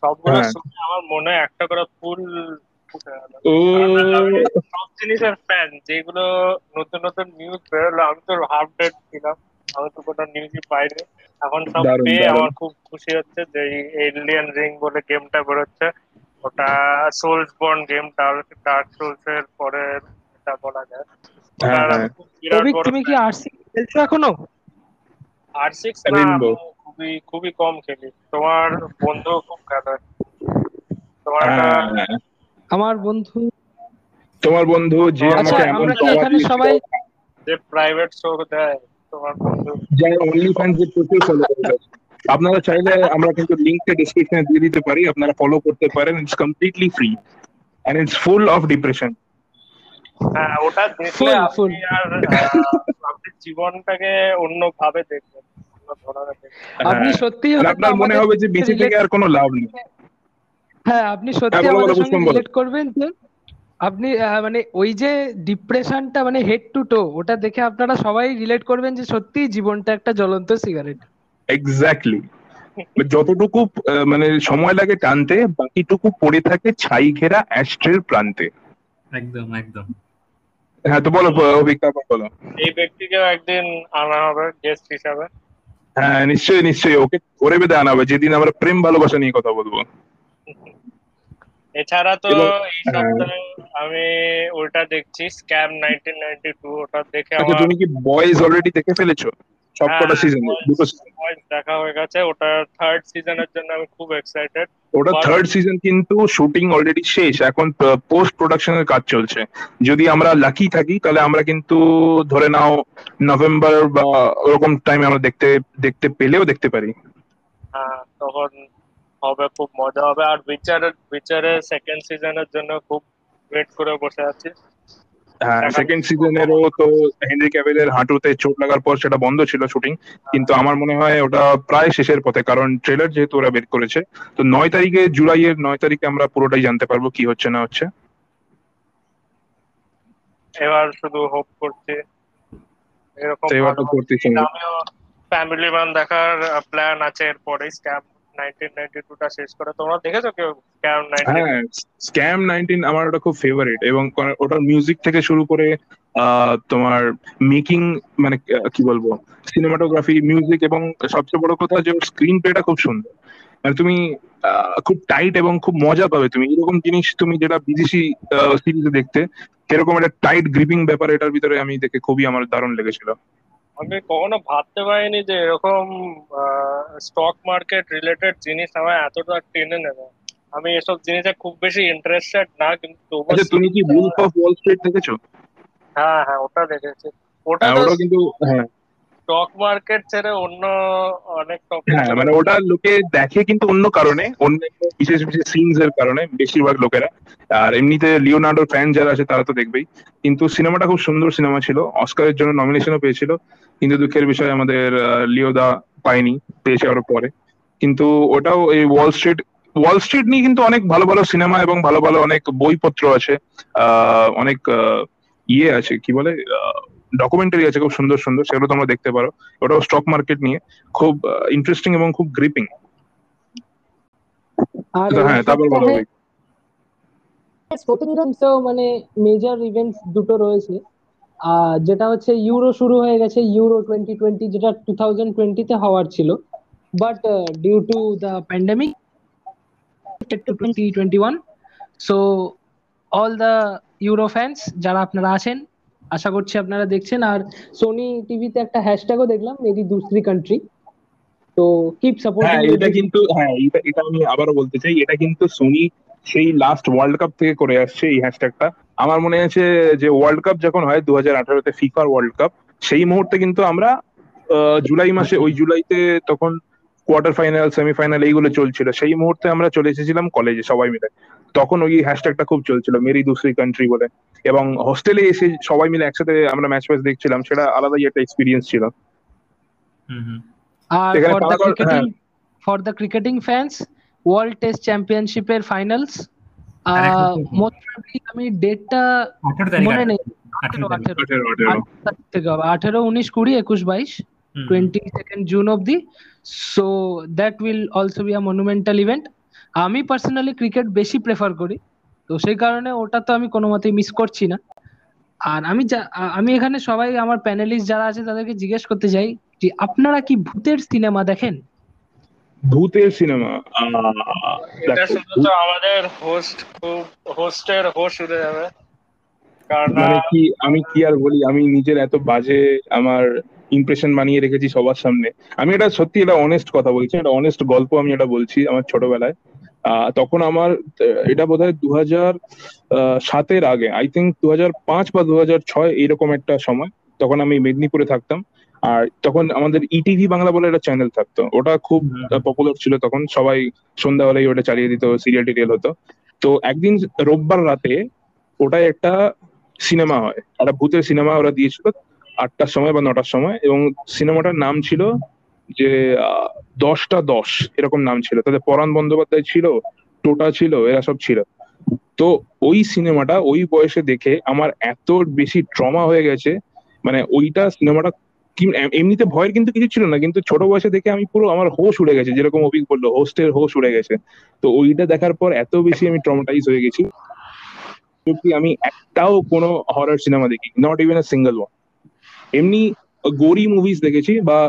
সবগুলো হ্যাঁ। আমার মনে একটা করে ফুল সব জিনিসের ফ্যান যেগুলো নতুন নতুন নিউজ বেরোলো আমি তো হাফ ডেট ছিলাম। আমি তো কোনো নিউজই পাইনি। এখন সব পেয়ে আমার খুব খুশি হচ্ছে যে এলিয়ান রিং বলে গেমটা বেরোচ্ছে। ওটা souls borne game dark souls এর পরে এটা বলা যায়। হ্যাঁ, হ্যাঁ। তুমি কি আরসি খেলছো এখনও? আর সিক্স না খুবই খুবই কম খেলি। তোমার বন্ধু খুব খেলে তোমার হ্যাঁ, আমার বন্ধু তোমার বন্ধু যে আচ্ছা আমাকে এমন সবাই যে প্রাইভেট শো দেয় তোমার বন্ধু। যে অনলি ফ্যান্স যে প্রচুর ফলো করে আপনারা চাইলে আমরা কিন্তু লিঙ্কটা ডেসক্রিপশনে দিয়ে দিতে পারি। আপনারা ফলো করতে পারেন। It's completely free and it's full of depression হ্যাঁ ওটা দেখলে. আপনি আর আপনি জীবনটাকে অন্য ভাবে দেখবেন দেখবেন। আপনি সত্যি আপনার মনে হবে যে বেঁচে থেকে আর কোনো লাভ নেই। হ্যাঁ আপনি সত্যি হ্যাঁ, আমাদের সঙ্গে রিলেট করবেন যে আপনি মানে ওই যে ডিপ্রেশনটা মানে হেড টু টো ওটা দেখে আপনারা সবাই রিলেট করবেন যে সত্যি জীবনটা একটা জ্বলন্ত সিগারেট এক্স্যাক্টলি যতটুকু মানে সময় লাগে টানতে বাকিটুকু পড়ে থাকে ছাই ঘেরা অ্যাস্ট্রের প্রান্তে। একদম একদম। হ্যাঁ তো বলো অভিজ্ঞতা বলো। এই ব্যক্তিকেও একদিন আনা হবে গেস্ট হিসাবে। হ্যাঁ নিশ্চয়ই নিশ্চয়ই। ওকে করে বেঁধে আনাবে যেদিন আমরা প্রেম ভালোবাসা নিয়ে কথা বলব। এছাড়া তো এই সপ্তাহে আমি ওটা দেখছি স্ক্যাম নাইনটিন নাইনটি টু ওটা দেখে আমি আমার তুমি কি বয়েজ অলরেডি দেখে ফেলেছো? সবকটা হ্যাঁ, সিজন দুটো season? Boys দেখা হয়ে গেছে ওটা থার্ড সিজনের জন্য আমি খুব এক্সাইটেড ওটা থার্ড সিজন কিন্তু শুটিং অলরেডি শেষ এখন পোস্ট প্রোডাকশনের কাজ চলছে। যদি আমরা লাকি থাকি তাহলে আমরা কিন্তু ধরে নাও নভেম্বর বা ওরকম টাইমে আমরা দেখতে দেখতে পেলেও দেখতে পারি। হ্যাঁ তখন হবে খুব মজা হবে। আর বিচারের বিচারের সেকেন্ড সিজনের জন্য খুব ওয়েট করে বসে আছি। হ্যাঁ সেকেন্ড সিজনেরও তো হেনরি ক্যাভিলের হাঁটুতে চোট লাগার পর সেটা বন্ধ ছিল শুটিং কিন্তু আমার মনে হয় ওটা প্রায় শেষের পথে কারণ ট্রেলার যেহেতু ওরা বের করেছে তো নয় তারিখে জুলাইয়ের নয় তারিখে আমরা পুরোটাই জানতে পারব কি হচ্ছে না হচ্ছে। এবার শুধু হোপ করছি। এরকম ফ্যামিলি ম্যান দেখার প্ল্যান আছে এরপরে স্ক্যাম হ্যাঁ আমার ওটা খুব ফেভারিট এবং ওটার মিউজিক থেকে শুরু করে তোমার মেকিং মানে কি বলব সিনেমাটোগ্রাফি মিউজিক এবং সবচেয়ে বড় কথা যে স্ক্রিন প্লেটা খুব সুন্দর। মানে তুমি খুব টাইট এবং খুব মজা পাবে তুমি। এরকম জিনিস তুমি যেটা বিদেশি সিরিজে দেখতে, সেরকম একটা টাইট গ্রিপিং ব্যাপার এটার ভিতরে আমি দেখে খুবই আমার দারুণ লেগেছিল। আমি কখনো ভাবতে পারিনি যে এরকম স্টক মার্কেট রিলেটেড জিনিস আমার এতটা টেনে নেবে। আমি এসব জিনিসে খুব বেশি ইন্টারেস্টেড না কিন্তু আচ্ছা তুমি কি বুলফ অফ ওয়াল স্ট্রিট দেখেছ? হ্যাঁ হ্যাঁ ওটা দেখেছি। ওটা হ্যাঁ ওটা কিন্তু হ্যাঁ। স্টক মার্কেট ছেড়ে অন্য অনেক টপিক হ্যাঁ মানে ওটা লোকে দেখে কিন্তু অন্য কারণে অন্য বিশেষ বিশেষ সিনস এর কারণে বেশিরভাগ লোকেরা। আর এমনিতে লিওনার্ডোর ফ্যান যারা আছে তারা তো দেখবেই। কিন্তু সিনেমাটা খুব সুন্দর সিনেমা ছিল অস্কারের জন্য নমিনেশনও পেয়েছিল। কিন্তু দুঃখের বিষয় আমাদের লিওদা পায়নি পেয়েছে আরও পরে। কিন্তু ওটাও এই ওয়াল স্ট্রিট ওয়াল স্ট্রিট নিয়ে কিন্তু অনেক ভালো ভালো সিনেমা এবং ভালো ভালো অনেক বইপত্র আছে আহ, অনেক ইয়ে আছে কি বলে ডকুমেন্টারি আছে খুব সুন্দর সুন্দর সেগুলো তোমরা দেখতে পারো। ওটাও স্টক মার্কেট নিয়ে খুব ইন্টারেস্টিং এবং খুব গ্রিপিং আর হ্যাঁ তারপর বলো প্রতিনিধিত্বেও মানে মেজর ইভেন্টস দুটো রয়েছে। যেটা হচ্ছে ইউরো শুরু হয়ে গেছে ইউরো টোয়েন্টি টোয়েন্টি যেটা টু থাউজেন্ড টোয়েন্টিতে হওয়ার ছিল। But due to the pandemic two twenty twenty one so all the Euro fans যারা আপনারা আছেন আশা করছি আপনারা দেখছেন। আর সোনি টিভিতে একটা হ্যাশট্যাগও দেখলাম মেরি দুসরি কান্ট্রি তো কিপ হ্যাঁ সাপোর্টিং এটা কিন্তু হ্যাঁ এটা এটা আমি আবারও বলতে চাই এটা কিন্তু সোনি সেই লাস্ট ওয়ার্ল্ড কাপ থেকে করে আসছে এই হ্যাশট্যাগটা আমার মনে আছে যে ওয়ার্ল্ড কাপ যখন হয় দু হাজার আঠারোতে ফিফার ওয়ার্ল্ড কাপ সেই মুহূর্তে কিন্তু আমরা জুলাই মাসে ওই জুলাইতে তখন কোয়ার্টার ফাইনাল সেমিফাইনাল এইগুলো চলছিল। সেই মুহূর্তে আমরা চলে এসেছিলাম কলেজে সবাই মিলে। তখন ওই হ্যাশট্যাগটা খুব চলছিল মেরি দুসরি কান্ট্রি বলে। এবং হোস্টেলে এসে সবাই মিলে একসাথে আমরা ম্যাচ ম্যাচ দেখছিলাম সেটা আলাদাই একটা এক্সপিরিয়েন্স ছিল। হুম হুম। আর for the cricketing for the cricketing fans world test চ্যাম্পিয়নশিপের ফাইনালস মোস্ট প্রবাবলি আমি ডেটটা আঠারো মনে নেই। আঠেরো উনিশ কুড়ি একুশ বাইশ টোয়েন্টি সেকেন্ড জুন অবধি। So that will also be a monumental event আমি পার্সোনালি ক্রিকেট বেশি প্রেফার করি তো সেই কারণে ওটা তো আমি কোনো মতেই মিস করছি না। আর আমি যা- আমি এখানে সবাই আমার প্যানেলিস্ট যারা আছে তাদেরকে জিজ্ঞেস করতে চাই যে আপনারা কি ভূতের সিনেমা দেখেন? ভূতের সিনেমা এটা শুধু তো আমাদের হোস্ট খুব হোস্টের হোস্ট উঠে যাবে। কারণ মানে কি আমি কি আর বলি আমি নিজের এত বাজে আমার ইমপ্রেশন বানিয়ে রেখেছি সবার সামনে। আমি এটা সত্যি এটা অনেস্ট কথা বলছি এটা অনেস্ট গল্প আমি এটা বলছি আমার ছোটবেলায়। তখন আমার এটা বোধ হয় দু হাজার সাতের আগে আই থিঙ্ক দু হাজার পাঁচ বা দু হাজার ছয় এইরকম একটা সময় তখন আমি মেদিনীপুরে থাকতাম। আর তখন আমাদের ইটিভি বাংলা বলে একটা চ্যানেল থাকতো ওটা খুব পপুলার ছিল তখন সবাই সন্ধ্যাবেলায় ওটা চালিয়ে দিত সিরিয়াল টিরিয়াল হতো। তো একদিন রোববার রাতে ওটাই একটা সিনেমা হয় একটা ভূতের সিনেমা ওরা দিয়েছিল আটটার সময় বা নটার সময় এবং সিনেমাটার নাম ছিল যে দশটা দশ এরকম নাম ছিল। তাদের পরাণ বন্দ্যোপাধ্যায় ছিল, টোটা ছিল, এরা সব ছিল। তো ওই সিনেমাটা ওই বয়সে দেখে আমার এত বেশি ট্রমা হয়ে গেছে মানে ওইটা সিনেমাটা এমনিতে ভয়ের কিন্তু কিছু ছিল না, কিন্তু ছোট বয়সে দেখে আমি পুরো আমার হোশ উড়ে গেছে, যেরকম অভিক বলল, হোস্টের হোশ উড়ে গেছে। তো ওইটা দেখার পর এত বেশি আমি ট্রমাটাইজ হয়ে গেছি আমি একটাও কোনো হরর সিনেমা দেখি not even a single one এমনি গোরি মুভিজ দেখেছি বা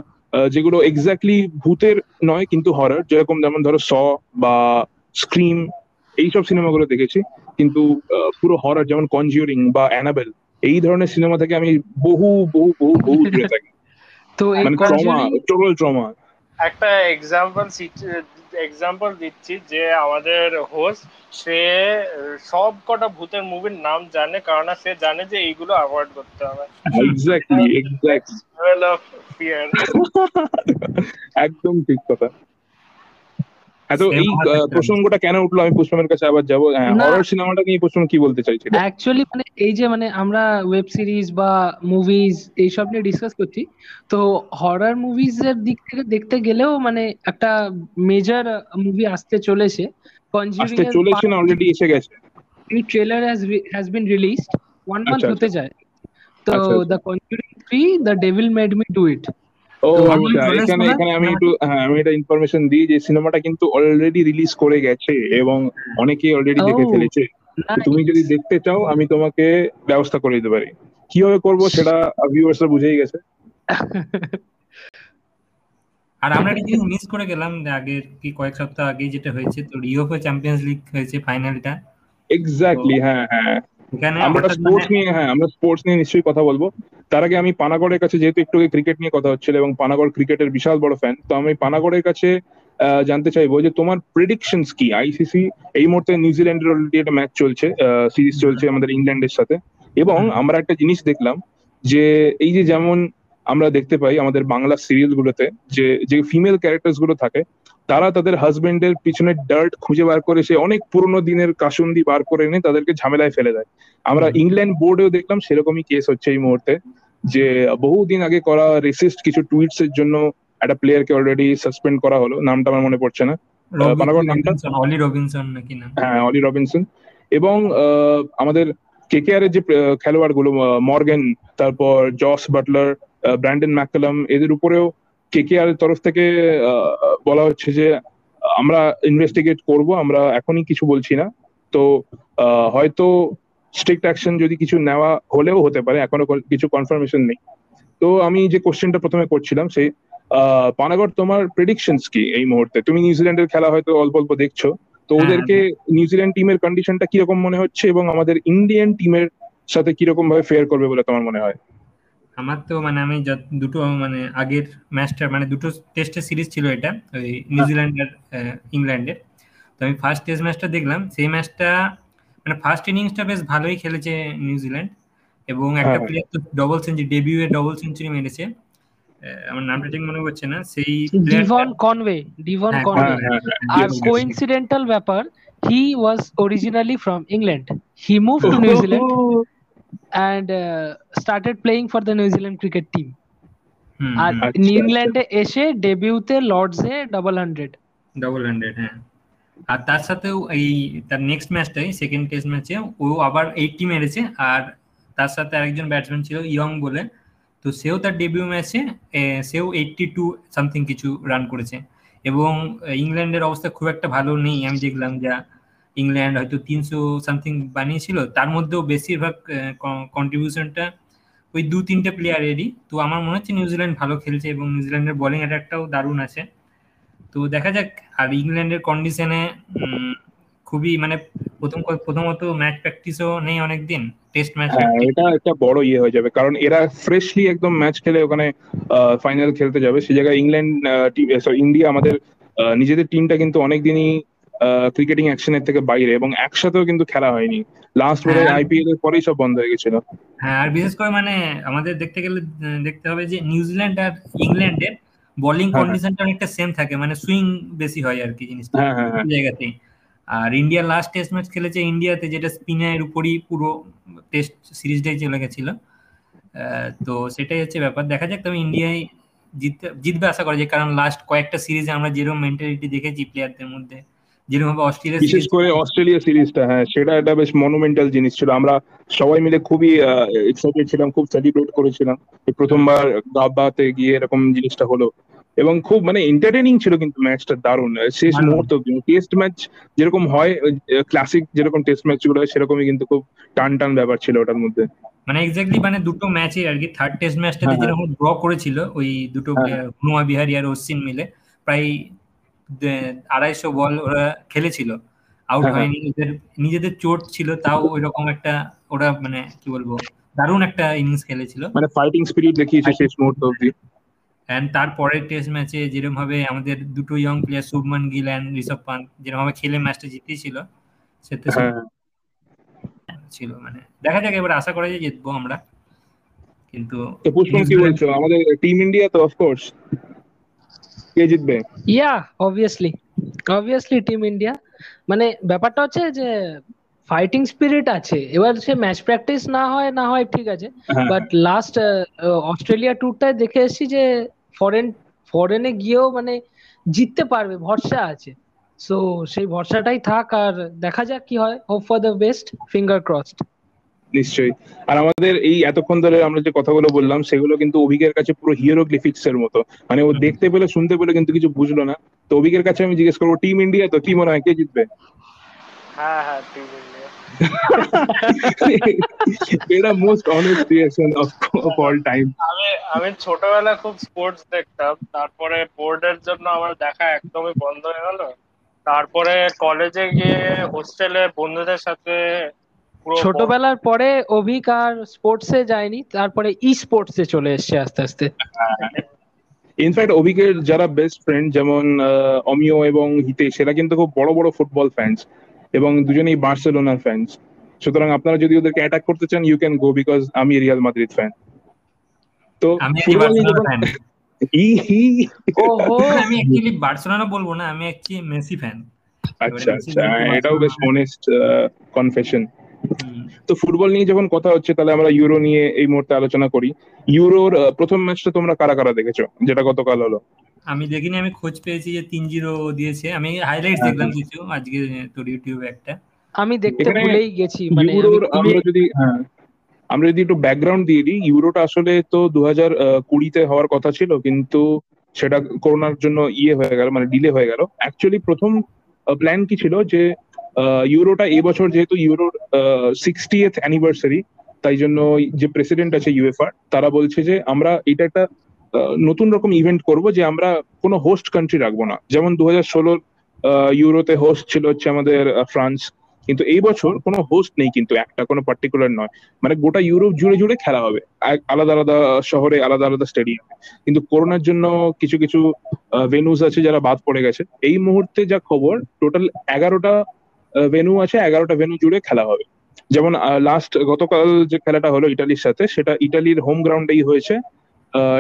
যেগুলো এক্স্যাক্টলি ভূতের নয় কিন্তু হরার যেরকম যেমন ধরো স বা স্ক্রিম এইসব সিনেমাগুলো দেখেছি। কিন্তু পুরো হরার যেমন কনজিউরিং বা অ্যানাবেল এই ধরনের সিনেমা থেকে আমি বহু বহু বহু বহু দূরে থাকি। তো মানে ট্রমা টোটাল ট্রমা একটা এক্সাম্পল এক্সাম্পল দিচ্ছি যে আমাদের হোস্ট সে সব কটা ভূতের মুভির নাম জানে কারণ সে জানে যে এইগুলো অ্যাভয়েড করতে হবে। এক্স্যাক্টলি একদম ঠিক কথা। এত এই। প্রসঙ্গটা কেন উঠল? আমি পুষ্পমের কাছে আবার যাব। হরর সিনেমাটা নিয়ে পুষ্পম কি বলতে চাইছিল? অ্যাকচুয়ালি মানে এই যে মানে আমরা ওয়েব সিরিজ বা মুভিজ এইসব নিয়ে ডিসকাস করছি তো হরর মুভিজ এর দিক থেকে দেখতে গেলেও মানে একটা মেজর মুভি আসতে চলেছে। কনজিউরিং আসতে চলেছে না অলরেডি এসে গেছে? Trailer has has been released one month আচ্ছা, হতে যায়। তো আচ্ছা, আচ্ছা। The conjuring three the devil made me do it ও আচ্ছা এখানে এখানে আমি একটু হ্যাঁ আমি এটা ইনফরমেশন দিই যে সিনেমাটা কিন্তু অলরেডি রিলিজ করে গেছে এবং অনেকেই অলরেডি দেখে ফেলেছে। তুমি যদি দেখতে চাও আমি তোমাকে ব্যবস্থা করে দিতে পারি। কীভাবে করব সেটা ভিউয়ার্সরা বুঝেই গেছে। আর আমরা একটা জিনিস মিস করে গেলাম যে আগের কি কয়েক সপ্তাহ আগে যেটা হয়েছে তো ইউএফএ চ্যাম্পিয়ন্স লিগ হয়েছে ফাইনালটা এক্স্যাক্টলি হ্যাঁ হ্যাঁ। এখানে আমরা স্পোর্টস মানে- নিয়ে হ্যাঁ আমরা স্পোর্টস নিয়ে নিশ্চয়ই কথা বলব। তার আগে আমি পানাগড়ের কাছে যেহেতু একটু ক্রিকেট নিয়ে কথা হচ্ছিল এবং পানাগড় ক্রিকেটের বিশাল বড় ফ্যান তো আমি পানাগড়ের কাছে জানতে চাইব যে তোমার প্রেডিকশনস কি? আইসিসি এই মুহূর্তে নিউজিল্যান্ডের অলরেডি একটা ম্যাচ চলছে সিরিজ চলছে আমাদের ইংল্যান্ডের সাথে। এবং আমরা একটা জিনিস দেখলাম যে এই যে যেমন আমরা দেখতে পাই আমাদের বাংলা সিরিয়াল গুলোতে যে যে ফিমেল ক্যারেক্টার্সগুলো থাকে তারা তাদের হাজবেন্ডের পিছনে ডার্ট খুঁজে বার করে সে অনেক পুরোনো দিনের কাসুন্দি বার করে এনে তাদেরকে ঝামেলায় ফেলে দেয়। আমরা ইংল্যান্ড বোর্ডেও দেখলাম সেরকমই কেস হচ্ছে এই মুহূর্তে যে বহুদিন আগে করা রেসিস্ট কিছু টুইটস এর জন্য একটা প্লেয়ারকে অলরেডি সাসপেন্ড করা হলো নামটা আমার মনে পড়ছে না। রবি- পানাগড় নামটা? অলি রবিনসন নাকি নাম হ্যাঁ অলি রবিনসন। এবং আহ, আমাদের কেকেআর এর যে খেলোয়াড়গুলো মর্গেন তারপর জস বাটলার ব্র্যান্ডন ম্যাককালাম এদের উপরেও কেকেআর এর তরফ থেকে বলা হচ্ছে যে আমরা ইনভেস্টিগেট করব আমরা এখনই কিছু বলছি না। তো হয়তো স্ট্রিক্ট অ্যাকশন যদি কিছু নেওয়া হলেও হতে পারে এখনও কিছু কনফার্মেশন নেই। তো আমি যে কোশ্চেনটা প্রথমে করছিলাম সেই আহ, পানাগড় তোমার প্রেডিকশনস কি এই মুহূর্তে? তুমি নিউজিল্যান্ডের খেলা হয়তো অল্প অল্প দেখছ। তো হ্যাঁ। ওদেরকে নিউজিল্যান্ড টিমের কন্ডিশনটা কীরকম মনে হচ্ছে এবং আমাদের ইন্ডিয়ান টিমের সাথে কীরকম ভাবে ফেয়ার করবে বলে তোমার মনে হয়? আমার তো মানে আমি যত- দুটো মানে আগের ম্যাচটা মানে দুটো টেস্টের সিরিজ ছিল এটা ওই নিউজিল্যান্ড আর ইংল্যান্ডের তো আমি ফার্স্ট টেস্ট ম্যাচটা দেখলাম সেই ম্যাচটা মানে ফার্স্ট ইনিংসটা বেশ ভালোই খেলেছে নিউজিল্যান্ড এবং একটা। প্লেয়ার তো ডবল সেঞ্চুরি ডেবিউ এ ডবল সেঞ্চুরি মেরেছে। আহ, আমার নামটা ঠিক মনে পড়ছে না সেই ডিভন কনওয়ে ডিভন কনওয়ে আর yes. ব্যাপার he was originally from England he move to New Zealand and uh, started playing for the New Zealand cricket team. আর আচ্ছা, ইংল্যান্ডে এসে ডেবিউতে লর্ডসে ডাবল হান্ড্রেড ডবল হান্ড্রেড হ্যাঁ। আর তার সাথেও এই তার নেক্সট ম্যাচটাই সেকেন্ড টেস্ট ম্যাচে ও আবার এইটটি মেরেছে আর তার সাথে আরেকজন ব্যাটসম্যান ছিল ইয়ং বলে। তো সেও তার ডেবিউ ম্যাচে সেও এইটটি টু সামথিং কিছু রান করেছে। এবং ইংল্যান্ডের অবস্থা খুব একটা ভালো নেই। আমি দেখলাম যা ইংল্যান্ড হয়তো তিনশো সামথিং বানিয়েছিল তার মধ্যেও বেশিরভাগ কন্ট্রিবিউশনটা ওই দু তিনটে প্লেয়ারেরই তো আমার মনে হচ্ছে নিউজিল্যান্ড ভালো খেলছে এবং নিউজিল্যান্ডের বোলিং অ্যাটাকটাও দারুণ আছে। তো দেখা যাক আর ইংল্যান্ডের কন্ডিশনে খুবই মানে প্রথম প্রথমত ম্যাচ প্র্যাকটিসও নেই অনেকদিন টেস্ট ম্যাচ এটা একটা বড় ইয়ে হয়ে যাবে কারণ এরা ফ্রেশলি একদম ম্যাচ খেলে ওখানে ফাইনাল খেলতে যাবে। সেই জায়গায় ইংল্যান্ড সরি ইন্ডিয়া আমাদের নিজেদের টিমটা কিন্তু অনেকদিনই ক্রিকেটিং অ্যাকশনের থেকে বাইরে এবং একসাথেও কিন্তু খেলা হয়নি। লাস্ট বোধ হ্যাঁ। আইপিএল এর পরেই সব বন্ধ হয়ে গেছিল। হ্যাঁ আর বিশেষ করে মানে আমাদের দেখতে গেলে দেখতে হবে যে নিউজিল্যান্ড আর ইংল্যান্ডের বোলিং হ্যাঁ। কন্ডিশনটা অনেকটা সেম থাকে। মানে সুইং বেশি হয় আর কি জিনিসটা হ্যাঁ হ্যাঁ হ্যাঁ। জায়গাতেই। আর ইন্ডিয়া লাস্ট টেস্ট ম্যাচ খেলেছে ইন্ডিয়াতে যেটা স্পিনের উপরই পুরো টেস্ট সিরিজটাই চলে গেছিল। তো সেটাই হচ্ছে ব্যাপার। দেখা যাক তবে ইন্ডিয়ায় জিততে জিতবে আশা করা যায়। কারণ লাস্ট কয়েকটা সিরিজে আমরা যেরকম মেন্টালিটি দেখেছি প্লেয়ারদের মধ্যে। যেরকম অস্ট্রেলিয়া বিশেষ করে অস্ট্রেলিয়া সিরিজটা হ্যাঁ সেটা একটা বেশ মনুমেন্টাল জিনিস ছিল। আমরা সবাই মিলে খুবই এক্সাইটেড ছিলাম খুব সেলিব্রেট করেছিলাম প্রথমবার গাব্বাতে গিয়ে এরকম জিনিসটা হলো। এবং খুব মানে এন্টারটেনিং ছিল কিন্তু ম্যাচটা দারুণ। শেষ মুহূর্ত টেস্ট ম্যাচ যেরকম হয় ক্লাসিক যেরকম টেস্ট ম্যাচগুলো হয় সেরকমই কিন্তু খুব টান টান ব্যাপার ছিল ওটার মধ্যে। মানে এক্স্যাক্টলি মানে দুটো ম্যাচে আর কি থার্ড টেস্ট ম্যাচটাতে যেরকম ড্র করেছিল ওই দুটো। প্লেয়ার হুনুমা বিহারি আর অশ্বিন মিলে প্রায় আড়াইশো বল ওরা খেলেছিল। আউট হ্যাঁ, হ্যাঁ। হয়নি ওদের নিজেদের চোট ছিল তাও ওই রকম একটা ওরা মানে কি বলব দারুণ একটা ইনিংস খেলেছিল। মানে ফাইটিং স্পিরিট দেখিয়েছে শেষ মুহূর্ত অব্দি এন্ড তারপরের টেস্ট ম্যাচে যেরকম ভাবে আমাদের দুটো young player Shubman Gill and Rishabh Pant যেরকম ভাবে খেলে ম্যাচটা জিতেছিল সেটা হ্যাঁ। ছিল মানে। দেখা যাক এবার আশা করা যায় জিতবো আমরা। কিন্তু তো পুষ্পম কি বলছো আমাদের টিম ইন্ডিয়া তো অফকোর্স কে জিতবে? Yeah obviously obviously team India মানে ব্যাপারটা হচ্ছে যে ফাইটিং স্পিরিট আছে। এবার সে ম্যাচ প্র্যাকটিস না হয় না হয় ঠিক আছে। বাট লাস্ট অস্ট্রেলিয়া ট্যুরটায় দেখে এসেছি যে ফরেন ফরেনে গিয়েও মানে জিততে পারবে ভরসা আছে। সো সেই ভরসাটাই থাক আর দেখা যাক কি হয়। Hope for the best finger crossed নিশ্চয়ই। আর আমাদের এই এতক্ষণ ধরে আমরা যে কথাগুলো বললাম সেগুলো কিন্তু অভিকের কাছে পুরো হিরোগ্লিফিক্স এর মতো। মানে ও দেখতে পেলে শুনতে পেলে কিন্তু কিছু বুঝলো না। তো অভিকের কাছে আমি জিজ্ঞেস করব টিম ইন্ডিয়া তো কি মনে হয়? কে জিতবে? হ্যাঁ হ্যাঁ টিম ইন্ডিয়া এটা most honest reaction of of all time আমি আমি ছোটবেলায় খুব স্পোর্টস দেখতাম তারপরে বোর্ডের জন্য আমার দেখা একদমই বন্ধ হয়ে গেল। তারপরে কলেজে গিয়ে হোস্টেলে বন্ধুদের সাথে ছোটবেলার পরে অভিক আর স্পোর্টসে যায়নি তারপরে ই স্পোর্টসে চলে এসছে আস্তে আস্তে। ইনফ্যাক্ট অভিকের যারা বেস্ট ফ্রেন্ড যেমন আহ, অমিয় এবং হিতেশ সেরা কিন্তু খুব বড় বড় ফুটবল ফ্যান্স এবং দুজনেই বার্সেলোনার ফ্যান্স সুতরাং আপনারা যদি ওদেরকে অ্যাটাক করতে চান ইউ ক্যান গো বিকজ আমি রিয়াল মাদ্রিদ ফ্যান তো আমি ফুটবল ফ্যান ই হি ওহো! আমি অ্যাকচুয়ালি বার্সেলোনা বলব না আমি অ্যাকচুয়ালি মেসি ফ্যান আচ্ছা আচ্ছা এটাও বেশ অনেস্ট কনফেশন তো ফুটবল নিয়ে যখন কথা হচ্ছে তাহলে আমরা ইউরো নিয়ে এই মুহূর্তে আলোচনা করি। ইউরোর প্রথম ম্যাচটা তোমরা কারা কারা দেখেছ যেটা গতকাল হলো? আমি দেখিনি আমি খোঁজ পেয়েছি যে তিন জিরো দিয়েছে। আমি হাইলাইটস দেখলাম কিছু আজকে তোর ইউটিউবে একটা। আমি দেখতে ভুলেই গেছি মানে ইউরোর আমরা যদি হ্যাঁ। আমরা যদি একটু ব্যাকগ্রাউন্ড দিয়ে দিই ইউরোটা আসলে তো দু হাজার কুড়িতে হওয়ার কথা ছিল কিন্তু সেটা করোনার জন্য ইয়ে হয়ে গেল মানে ডিলে হয়ে গেল। অ্যাকচুয়ালি প্রথম প্ল্যান কি ছিল যে ইউরোটা এবছর যেহেতু ইউরোর সিক্সটিয়েথ অ্যানিভার্সারি তাই জন্য যে প্রেসিডেন্ট আছে ইউএফআর তারা বলছে যে আমরা এটা একটা নতুন রকম ইভেন্ট করব যে আমরা কোনো হোস্ট কান্ট্রি রাখব না। যেমন দু হাজার ষোলোর ইউরোতে হোস্ট ছিল হচ্ছে আমাদের ফ্রান্স। কিন্তু এই বছর কোনো হোস্ট নেই কিন্তু, একটা কোনো পার্টিকুলার নয়। মানে গোটা ইউরোপ জুড়ে জুড়ে খেলা হবে। আলাদা আলাদা শহরে, আলাদা আলাদা স্টেডিয়ামে কিন্তু করোনার জন্য কিছু কিছু ভেনুস আছে যারা বাদ পড়ে গেছে। এই মুহূর্তে যা খবর টোটাল এগারোটা ভেনু আছে এগারোটা ভেনু জুড়ে খেলা হবে। যেমন লাস্ট গতকাল যে খেলাটা হলো ইটালির সাথে সেটা ইটালির হোম গ্রাউন্ডেই হয়েছে।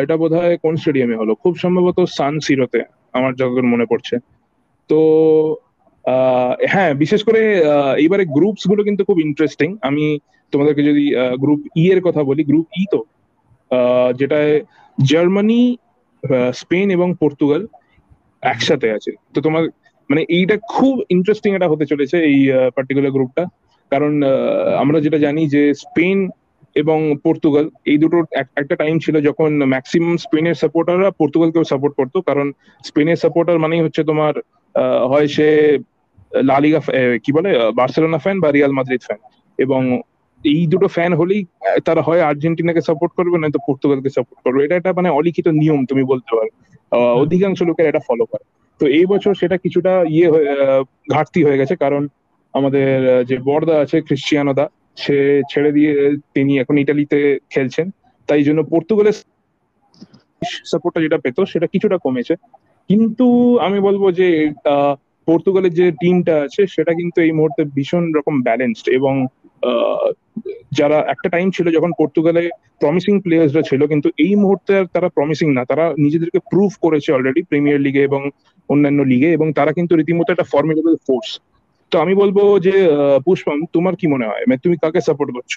এটা বোধহয় কোন স্টেডিয়ামে হলো? খুব সম্ভবত সান সিরোতে আমার যতদূর মনে পড়ছে। তো হ্যাঁ বিশেষ করে এইবারে গ্রুপসগুলো কিন্তু খুব ইন্টারেস্টিং আমি তোমাদেরকে যদি গ্রুপ ই এর কথা বলি গ্রুপ ই তো আহ, যেটায় জার্মানি স্পেন এবং পর্তুগাল একসাথে আছে। তো তোমার মানে এইটা খুব ইন্টারেস্টিং এটা হতে চলেছে এই পার্টিকুলার গ্রুপটা কারণ আমরা যেটা জানি যে স্পেন এবং পর্তুগাল এই এক- একটা টাইম ছিল যখন ম্যাক্সিমাম স্পেনের সাপোর্টাররা পর্তুগালকেও সাপোর্ট করতো। কারণ স্পেনের সাপোর্টার মানেই হচ্ছে তোমার হয় সে লালিগা কি বলে? বার্সেলোনা ফ্যান বা রিয়াল মাদ্রিদ ফ্যান এবং এই দুটো ফ্যান হলেই তারা হয় আর্জেন্টিনাকে সাপোর্ট করবে, নয়তো পর্তুগালকে সাপোর্ট করবে। এটা একটা মানে অলিখিত নিয়ম, তুমি বলতে পারো। অধিকাংশ লোকের এটা ফলো করে। তো এই বছর সেটা কিছুটা ইয়ে ঘাটতি হয়ে গেছে, কারণ আমাদের যে বর্দা আছে, ক্রিশ্চিয়ানো দা, সে ছেড়ে দিয়ে তিনি এখন ইটালিতে খেলছেন। তাই জন্য পর্তুগালের সাপোর্টটা যেটা পেতো, সেটা কিছুটা কমেছে। কিন্তু আমি বলব যে পর্তুগালের যে টিমটা আছে, সেটা কিন্তু এই মুহূর্তে ভীষণ রকম ব্যালেন্সড এবং যারা একটা টাইম ছিল যখন পর্তুগালে প্রমিসিং প্লেয়ার্সরা ছিল, কিন্তু এই মুহূর্তে তারা প্রমিসিং না। তারা নিজেদেরকে প্রুভ করেছে অলরেডি প্রিমিয়ার লিগে এবং অন্যান্য লিগে এবং তারা কিন্তু রীতিমতো একটা ফর্মিডেবল ফোর্স তো আমি বলব যে পুষ্পম তোমার কি মনে হয়? মানে তুমি কাকে সাপোর্ট করছ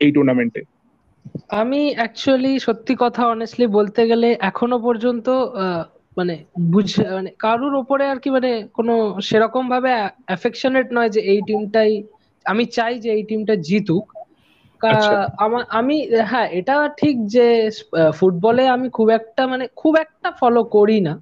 এই টুর্নামেন্টে আমি অ্যাকচুয়ালি সত্যি কথা অনেস্টলি বলতে গেলে এখনও পর্যন্ত মানে বুঝ মানে কারুর ওপরে আর কি মানে কোনো সেরকম ভাবে অ্যাফেকশনেট নয় যে এই টিমটাই আমি চাই যে এই টিমটা জিতুক। আচ্ছা। আমি হ্যাঁ এটা ঠিক যে ফুটবলে আমি খুব একটা মানে খুব একটা ফলো করি না।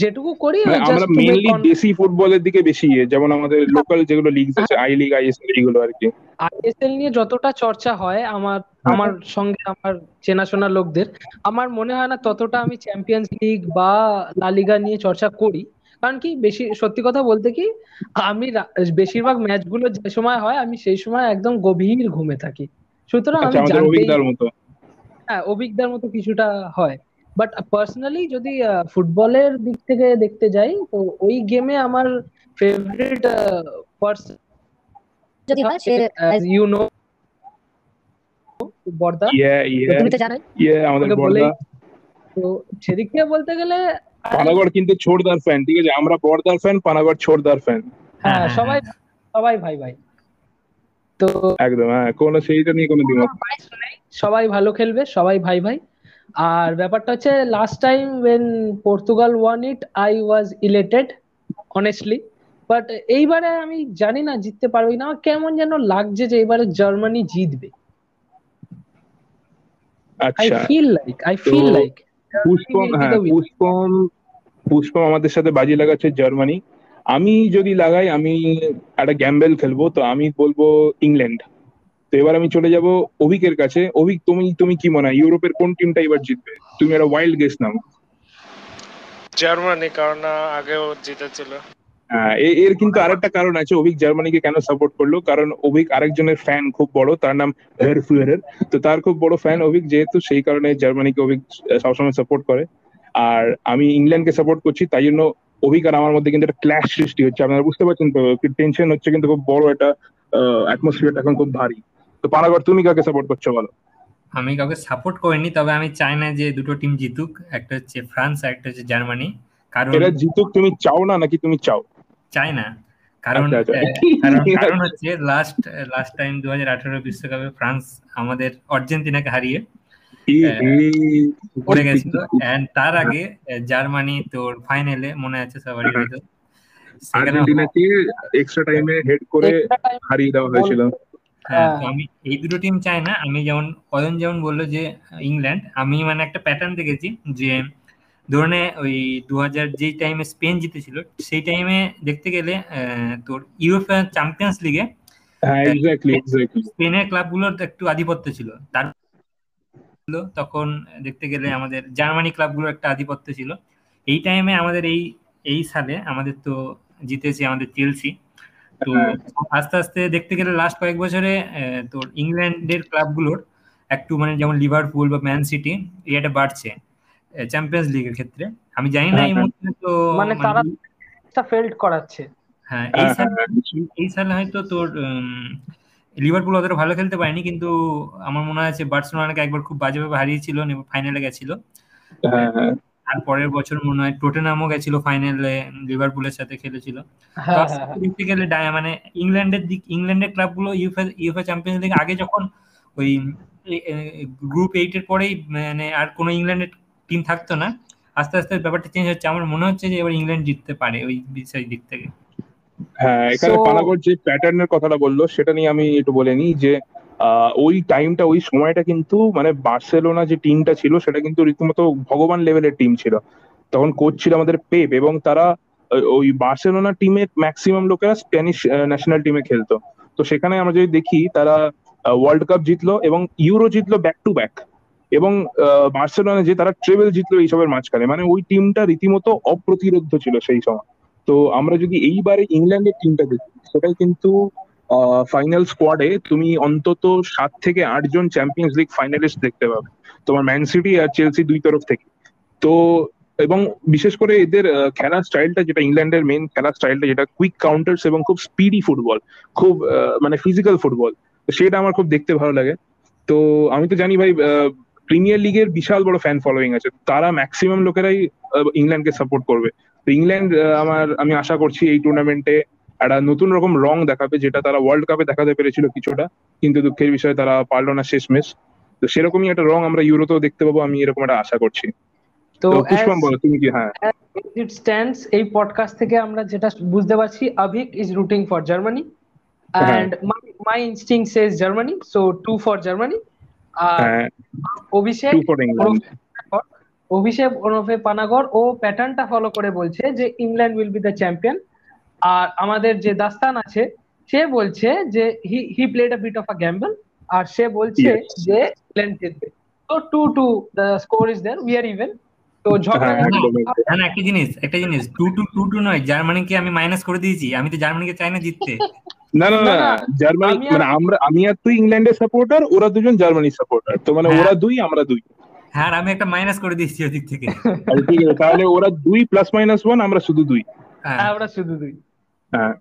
যেটুকু করি মানে আমরা মেইনলি দেশি ফুটবলের দিকে বেশি ইয়ে, যেমন আমাদের লোকাল যেগুলো লিগস আছে আই লিগ আইএসএল এইগুলো আর কি। আইএসএল নিয়ে যতটা চর্চা হয় আমার আমার সঙ্গে আমার চেনাশোনা লোকদের আমার মনে হয় না ততটা আমি চ্যাম্পিয়ন্স লিগ বা লা লিগা নিয়ে চর্চা করি। কারণ কি বেশি সত্যি কথা বলতে কি আমি বেশিরভাগ ম্যাচগুলো যে সময় হয় আমি সেই সময় একদম গভীর ঘুমে থাকি। সুতরাং আমি আচ্ছা আমাদের জানতেই হ্যাঁ অভিজ্ঞতার মতো কিছুটা হয়। বাট পার্সোনালি যদি ফুটবলের দিক থেকে দেখতে যাই তো ওই গেমে আমার ফেভারিট পার্সন যদি হয় সে ইউ নো বর্দা। তুমি তো জানোই। আমাদের বলেই তো সেদিক থেকে বলতে গেলে পানাগড় কিন্তু ছোড়দার ফ্যান ঠিক আছে? আমরা বড়দার ফ্যান পানাগড় ছোড়দার ফ্যান হ্যাঁ হ্যাঁ, সবাই সবাই ভাই ভাই। তো একদম হ্যাঁ কোনো সেইটা নিয়ে কোনো দ্বিমত নেই। সবাই ভালো খেলবে সবাই ভাই ভাই। আর ব্যাপারটা হচ্ছে last time when Portugal won it I was elated honestly but এইবারে আমি জানি না জিততে পারবি না। কেমন যেন লাগছে যে এবারে জার্মানি জিতবে। I feel like I feel like Pushpam হ্যাঁ পুষ্পম পুষ্পম আমাদের সাথে বাজি লাগাচ্ছে জার্মানি আমি যদি লাগাই আমি একটা গ্যাম্বেল খেলব তো আমি বলব ইংল্যান্ড তো এবার আমি চলে যাব অভিকের কাছে। অভিক তুমি তুমি কি মনে হয়? ইউরোপের কোন টিমটা এবার জিতবে? তুমি একটা ওয়াইল্ড গেস নাও। জার্মানি কারণ আগেও জিতেছিল। হ্যাঁ, এর কিন্তু আরেকটা কারণ আছে। অভিক জার্মানিকে কেন সাপোর্ট করল? কারণ অভিক আরেকজনের ফ্যান খুব বড় তার নাম হের তো তার খুব বড় ফ্যান অভিক যেহেতু সেই কারণে জার্মানিকে অভিক সবসময় সাপোর্ট করে। আর আমি ইংল্যান্ডকে সাপোর্ট করছি তাই জন্য অভিক আর আমার মধ্যে কিন্তু একটা ক্ল্যাশ সৃষ্টি হচ্ছে। আপনারা বুঝতে পারছেন তো টেনশন হচ্ছে কিন্তু খুব বড় একটা অ্যাটমসফিয়ারটা এখন খুব ভারী। তো পানাগর তুমি কাকে সাপোর্ট করছ বলো আমি কাউকে সাপোর্ট করিনি তবে আমি চাই না যে দুটো টিম জিতুক একটা হচ্ছে ফ্রান্স আর একটা হচ্ছে জার্মানি কারণ এরা জিতুক তুমি চাও না নাকি তুমি চাও চাই না কারণ আচ্ছা, আচ্ছা। কারণ কারণ হচ্ছে লাস্ট লাস্ট টাইম দু হাজার আঠারো বিশ্বকাপে ফ্রান্স আমাদের আর্জেন্টিনাকে হারিয়ে হ্যাঁ। পড়ে গেছিল এন্ড তার আগে জার্মানি তোর ফাইনালে মনে আছে সবারই হয়তো সেখানে আর্জেন্টিনাকে এক্সট্রা টাইমে হেড করে হারিয়ে দেওয়া হয়েছিল হ্যাঁ হ্যাঁ। আমি এই দুটো টিম চাই না। আমি যেমন অয়ন যেমন বলল যে ইংল্যান্ড আমি মানে একটা প্যাটার্ন দেখেছি যে ধরনে ওই দু হাজার যেই টাইমে স্পেন জিতেছিল সেই টাইমে দেখতে গেলে তোর ইউরোপা চ্যাম্পিয়ন্স লিগে হ্যাঁ স্পেনের ক্লাবগুলোর একটু আধিপত্য ছিল। তার তখন দেখতে গেলে আমাদের জার্মানি ক্লাবগুলোর একটা আধিপত্য ছিল। এই টাইমে আমাদের এই এই সালে আমাদের তো জিতেছে আমাদের চেলসি তো হ্যাঁ। আস্তে আস্তে দেখতে গেলে লাস্ট কয়েক বছরে আহ, তোর ইংল্যান্ডের ক্লাবগুলোর একটু মানে যেমন লিভারপুল বা ম্যান সিটি এটা বাড়ছে চ্যাম্পিয়ন্স লিগের ক্ষেত্রে আমি জানি না এই হ্যাঁ, মুহূর্তে তো মানে তারা ফেল্ড করাচ্ছে হ্যাঁ এই হ্যাঁ, সালে হ্যাঁ। এই সালে হয়তো তোর উম, লিভারপুল অতটা ভালো খেলতে পারেনি কিন্তু আমার মনে আছে বার্সেলোনাকে একবার খুব বাজেভাবে হারিয়েছিল ফাইনালে গেছিল হ্যাঁ হ্যাঁ আর পরের বছর মনে হয় টোটেনামও গেছিল ফাইনালে লিভারপুলের সাথে খেলেছিল। তো হ্যাঁ হ্যাঁ। গেলে ডায়া- মানে ইংল্যান্ডের দিক ইংল্যান্ডের ক্লাবগুলো ইউএফএ ইউএফএ চ্যাম্পিয়ন্স লিগ আগে যখন ওই গ্রুপ এইট এর পরেই মানে আর কোনো ইংল্যান্ডের টিম থাকতো না আস্তে আস্তে ব্যাপারটা চেঞ্জ হচ্ছে। আমার মনে হচ্ছে যে এবার ইংল্যান্ড জিততে পারে ওই বিষয় দিক থেকে। হ্যাঁ এখানে পানাগড় যে প্যাটার্নের কথাটা বলল সেটা নিয়ে আমি একটু বলে নিই যে ওই টাইমটা ওই সময়টা কিন্তু মানে বার্সেলোনা যে টিমটা ছিল, সেটা কিন্তু রীতিমতো ভগবান লেভেলের টিম ছিল। তখন কোচ ছিল আমাদের পেপ এবং তারা ওই বার্সেলোনা টিমের ম্যাক্সিমাম লোকেরা স্প্যানিশ ন্যাশনাল টিমে খেলতো। তো সেখানে আমরা যদি দেখি, তারা ওয়ার্ল্ড কাপ জিতলো এবং ইউরো জিতলো ব্যাক টু ব্যাক এবং বার্সেলোনা যে তারা ট্রেভেল জিতলো এইসবের মাঝখানে। মানে ওই টিমটা রীতিমতো অপ্রতিরোধ্য ছিল সেই সময়। তো আমরা যদি এইবারে ইংল্যান্ডের টিমটা দেখি, সেটাই কিন্তু ফাইনাল স্কোয়াডে তুমি অন্তত সাত থেকে আটজন চ্যাম্পিয়ন্স লিগ ফাইনালিস্ট দেখতে পাবে। তোমার ম্যান সিটি আর চেলসি দুই তরফ থেকে। তো, এবং বিশেষ করে এদের খেলার স্টাইলটা যেটা ইংল্যান্ডের মেন খেলার স্টাইলটা যেটা কুইক কাউন্টার্স এবং খুব স্পিডি ফুটবল খুব মানে ফিজিক্যাল ফুটবল সেটা আমার খুব দেখতে ভালো লাগে। তো আমি তো জানি ভাই প্রিমিয়ার লিগের বিশাল বড় ফ্যান ফলোয়িং আছে। তারা ম্যাক্সিমাম লোকেরাই ইংল্যান্ডকে সাপোর্ট করবে। তো ইংল্যান্ড আমার, আমি আশা করছি এই টুর্নামেন্টে একটা নতুন রকম রং দেখাবে যেটা তারা ওয়ার্ল্ড কাপে দেখাতে পেরেছিল কিছুটা কিন্তু দুঃখের বিষয়ে তারা পারল না শেষমেশ তো সেরকমই একটা রং আমরা ইউরোতেও দেখতে পাবো আমি এরকম একটা আশা করছি তো পুষ্পম বলো তুমি কি হ্যাঁ ইট স্ট্যান্ডস এই পডকাস্ট থেকে আমরা যেটা বুঝতে পারছি Avik is rooting for Germany হ্যাঁ। And my instinct says Germany so two for Germany আর হ্যাঁ অভিষেক অভিষেক ওরফে পানাগর ও প্যাটার্নটা ফলো করে বলছে যে England will be the champion আর আমাদের যে দাস্তান আছে সে বলছে যে he he played a bit of a gamble আর সে বলছে যে ইংল্যান্ড জিতবে। তো two two the score is there we are even তো ঝগড়া হ্যাঁ, একদম। না না একটা জিনিস একটা জিনিস টু টু টু টু নয় জার্মানিকে আমি মাইনাস করে দিয়েছি আমি তো জার্মানিকে চাই না জিততে। না না না, জার্মানি আমি আর- মানে আমরা আমি আর তুই ইংল্যান্ডের সাপোর্টার ওরা দুজন জার্মানির সাপোর্টার তো মানে হ্যাঁ। ওরা দুই আমরা দুই। হ্যাঁ আমি একটা মাইনাস করে দিয়েছি ওদিক থেকে। ঠিক আছে তাহলে ওরা দুই প্লাস মাইনাস ওয়ান আমরা শুধু দুই। হ্যাঁ আমরা শুধু দুই। হ্যাঁ।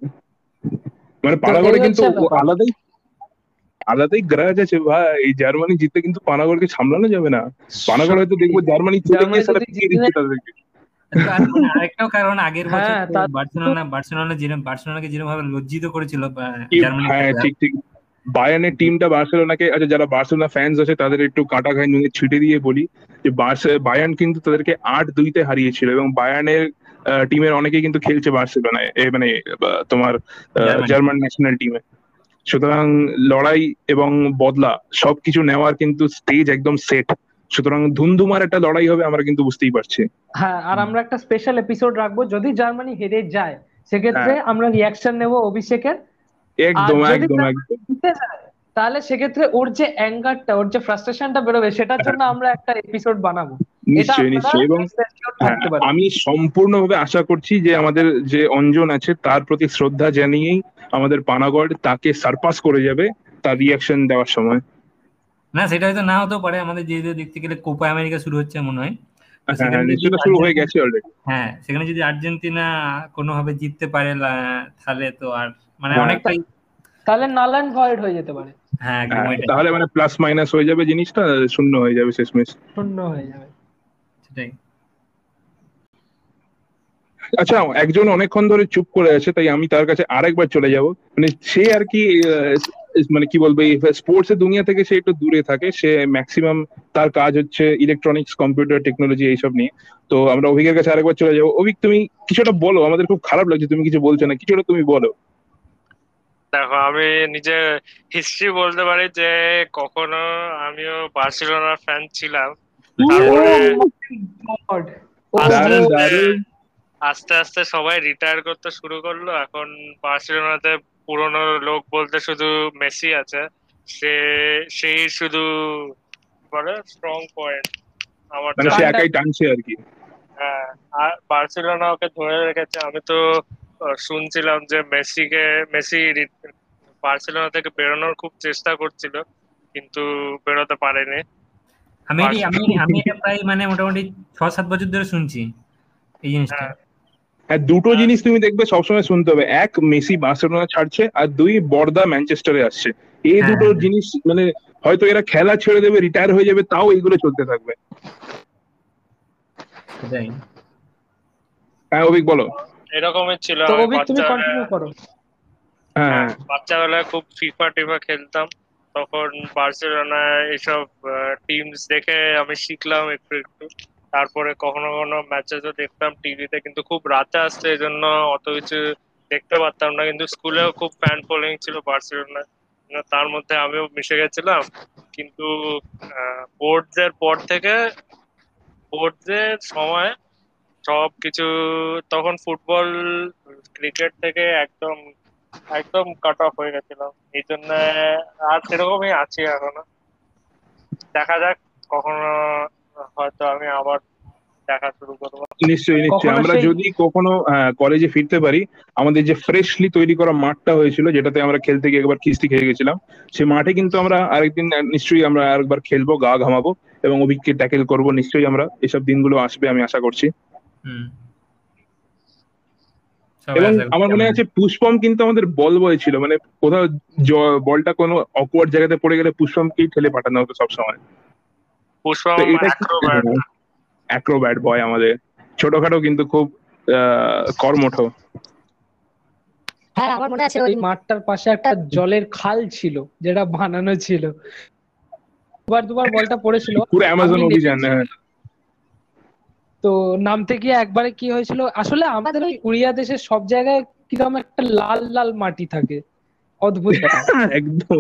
মানে পানাগড়ে কিন্তু আলাদাই আলাদাই গ্রাজ আছে ভাই। এই জার্মানি জিতলে কিন্তু পানাগড়কে সামলানো যাবে না। পানাগড় হয়তো দেখব জার্মানি মানে আরেকটাও কারণ আগের বছর হ্যাঁ, তা- বার্সেলোনা বার্সেলোনা যেরকম বার্সেলোনাকে যেরকম ভাবে লজ্জিত করেছিল জার্মানি হ্যাঁ ঠিক ঠিক। বায়ানের টিমটা বার্সেলোনাকে আচ্ছা যারা বার্সেলোনা ফ্যান্স আছে তাদের একটু কাটা খায় নুনে ছিটে দিয়ে বলি যে বার্সে- বায়ার্ন কিন্তু তাদেরকে আট দুইতে হারিয়েছিল এবং বায়ানের টিমের অনেকেই কিন্তু খেলছে বার্সেলোনায় মানে তোমার জার্মান। ন্যাশনাল টিমে সুতরাং লড়াই এবং বদলা সবকিছু নেওয়ার কিন্তু স্টেজ একদম সেট সুতরাং ধুমধুমার একটা লড়াই হবে আমরা কিন্তু বুঝতেই পারছি। হ্যাঁ আর আমরা একটা স্পেশাল এপিসোড রাখব যদি জার্মানি হেরে যায় সেক্ষেত্রে হ্যাঁ। আমরা রিয়াকশন নেব অভিষেকের। একদম একদম একদম। তাহলে সেক্ষেত্রে ওর যে অ্যাঙ্গারটা ওর যে ফ্রাস্ট্রেশনটা বেরোবে সেটার জন্য আমরা একটা এপিসোড বানাবো। নিশ্চয়ই নিশ্চয়ই। এবং হ্যাঁ, আমি সম্পূর্ণভাবে আশা করছি যে আমাদের যে অঞ্জন আছে তার প্রতি শ্রদ্ধা জানিয়েই আমাদের পানাগড় তাকে সারপাস করে যাবে তার রিয়াকশন দেওয়ার সময়। না সেটা হয়তো না হতেও পারে। আমাদের যে যে দেখতে গেলে কোপা আমেরিকা শুরু হচ্ছে মনে হয়। তো হ্যাঁ সেখানে হ্যাঁ, যদি শুরু হয়ে আর্জেন্টিনা- গেছে অলরেডি হ্যাঁ সেখানে যদি আর্জেন্টিনা কোনোভাবে জিততে পারে তাহলে তো আর মানে হ্যাঁ। অনেকটাই তাহলে নাল অ্যান্ড ভয়েড হয়ে যেতে পারে। হ্যাঁ তাহলে মানে প্লাস মাইনাস হয়ে যাবে জিনিসটা শূন্য হয়ে যাবে শেষমেশ। শূন্য হয়ে যাবে। সেটাই আচ্ছা একজন অনেকক্ষণ ধরে চুপ করে আছে তাই আমি তার কাছে আরেকবার চলে যাব। মানে সে আর কি মানে কি বলব স্পোর্টস এর দুনিয়া থেকে সে একটু দূরে থাকে। সে ম্যাক্সিমাম তার কাজ হচ্ছে ইলেকট্রনিক্স কম্পিউটার টেকনোলজি এইসব নিয়ে। তো আমরা অভিকের কাছে আরেকবার চলে যাব। অভিক তুমি কিছুটা বলো আমাদের খুব খারাপ লাগছে তুমি কিছু বলছো না কিছুটা তুমি বলো। দেখো আমি নিজের হিস্ট্রি বলতে পারি যে কখনো আমিও বার্সেলোনার ফ্যান ছিলাম। আস্তে আস্তে আস্তে সবাই রিটায়ার করতে শুরু করল। এখন বার্সেলোনাতে পুরনো লোক বলতে শুধু মেসি আছে। সে সেই শুধু বলে স্ট্রং পয়েন্ট আমার মানে সে একাই টানছে আর কি। হ্যাঁ আর বার্সেলোনা ওকে ধরে রেখেছে। আমি তো শুনছিলাম যে মেসিকে মেসি বার্সেলোনা থেকে বেরোনোর খুব চেষ্টা করছিল কিন্তু বেরোতে পারেনি। আমি এটি- আমি আমি এটা প্রায় মানে মোটামুটি ছ সাত বছর ধরে শুনছি এই জিনিসটা। হ্যাঁ দুটো জিনিস তুমি দেখবে সবসময় শুনতে হবে। এক মেসি বার্সেলোনা ছাড়ছে আর দুই বর্দা ম্যানচেস্টারে আসছে। এই হ্যাঁ, দুটো হ্যাঁ। জিনিস মানে হয়তো এরা খেলা ছেড়ে দেবে রিটায়ার হয়ে যাবে তাও এইগুলো চলতে থাকবে। হ্যাঁ অভিক বলো। এরকমই ছিল আমি অভিক তুমি বাচ্চা কন্টিনিউ করো। হ্যাঁ। হ্যাঁ, বাচ্চাবেলায় খুব ফিফা টিফা খেলতাম। তখন বার্সেলোনা এইসব টিমস দেখে আমি শিখলাম একটু একটু। তারপরে কখনো কখনো ম্যাচেসও দেখতাম টিভিতে কিন্তু খুব রাতে আসছে এই জন্য অত কিছু দেখতে পারতাম না। কিন্তু স্কুলেও খুব ফ্যান ফলোয়িং ছিল বার্সেলোনা। তার মধ্যে আমিও মিশে গেছিলাম। কিন্তু বোর্ডস এর পর থেকে বোর্ডস এর সময় সব কিছু তখন ফুটবল ক্রিকেট থেকে একদম একদম কাট অফ হয়ে গেছিলাম। এই জন্য আর সেরকমই আছি এখনও। দেখা যাক কখনো হয়তো আমি আবার দেখা শুরু করব। নিশ্চয়ই নিশ্চয়ই। আমরা যদি কখনো কলেজে ফিরতে পারি আমাদের যে ফ্রেশলি তৈরি করা মাঠটা হয়েছিল যেটাতে আমরা খেলতে গিয়ে একবার খিস্তি খেয়ে গেছিলাম সেই মাঠে কিন্তু আমরা আরেকদিন নিশ্চয়ই আমরা আরেকবার খেলব গা ঘামাবো এবং অভিককে ট্যাকেল করব। নিশ্চয়ই আমরা এসব দিনগুলো আসবে আমি আশা করছি। হুম। এবং আমার মনে আছে পুষ্পম কিন্তু আমাদের বল বয় ছিল মানে কোথাও বলটা কোনো অকওয়ার্ড জায়গাতে পড়ে গেলে পুষ্পমকেই ঠেলে পাঠানো হতো সবসময়। পুষ্পম অ্যাক্রোব্যাট অ্যাক্রোব্যাট বয় আমাদের। ছোটখাটো কিন্তু খুব আহ, কর্মঠ। হ্যাঁ আমার মনে আছে ওই এই মাঠটার পাশে একটা জলের খাল ছিল যেটা বানানো ছিল। দুবার দুবার বলটা পড়েছিল। পুরো অ্যামাজন অভিযান হ্যাঁ। তো নামতে গিয়ে একবারে কি হয়েছিল? আসলে আমাদের ওই উড়িয়া দেশের সব জায়গায় কীরকম একটা লাল লাল মাটি থাকে। অদ্ভুত একদম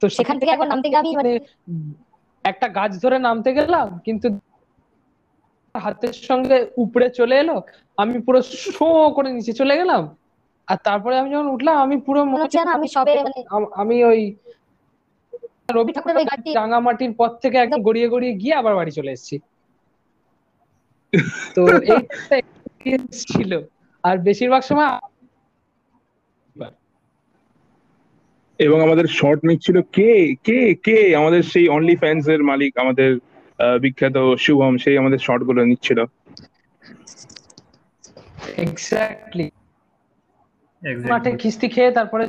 তো- সেখান থেকে একবার নামতে গিয়ে মানে একটা গাছ ধরে নামতে গেলাম কিন্তু হাতের সঙ্গে উপরে চলে এলো। আমি পুরো শো করে নিচে চলে গেলাম। আর তারপরে আমি যখন উঠলাম আমি পুরো মনে হচ্ছে আমি সবে মানে আমি ওই রবি ঠাকুরের ওই গাড়িটি রাঙামাটির পথ থেকে একদম। গড়িয়ে গড়িয়ে গিয়ে আবার বাড়ি চলে এসেছি। তো এই ছিল। আর বেশিরভাগ সময় এবং আমাদের শর্ট নিচ্ছিল কে? কে? কে? আমাদের সেই অনলি ফ্যান্স এর মালিক আমাদের আহ, বিখ্যাত শুভম সেই আমাদের শর্টগুলো নিচ্ছিল। Exactly Exactly. মাঠে খিস্তি খেয়ে তারপরে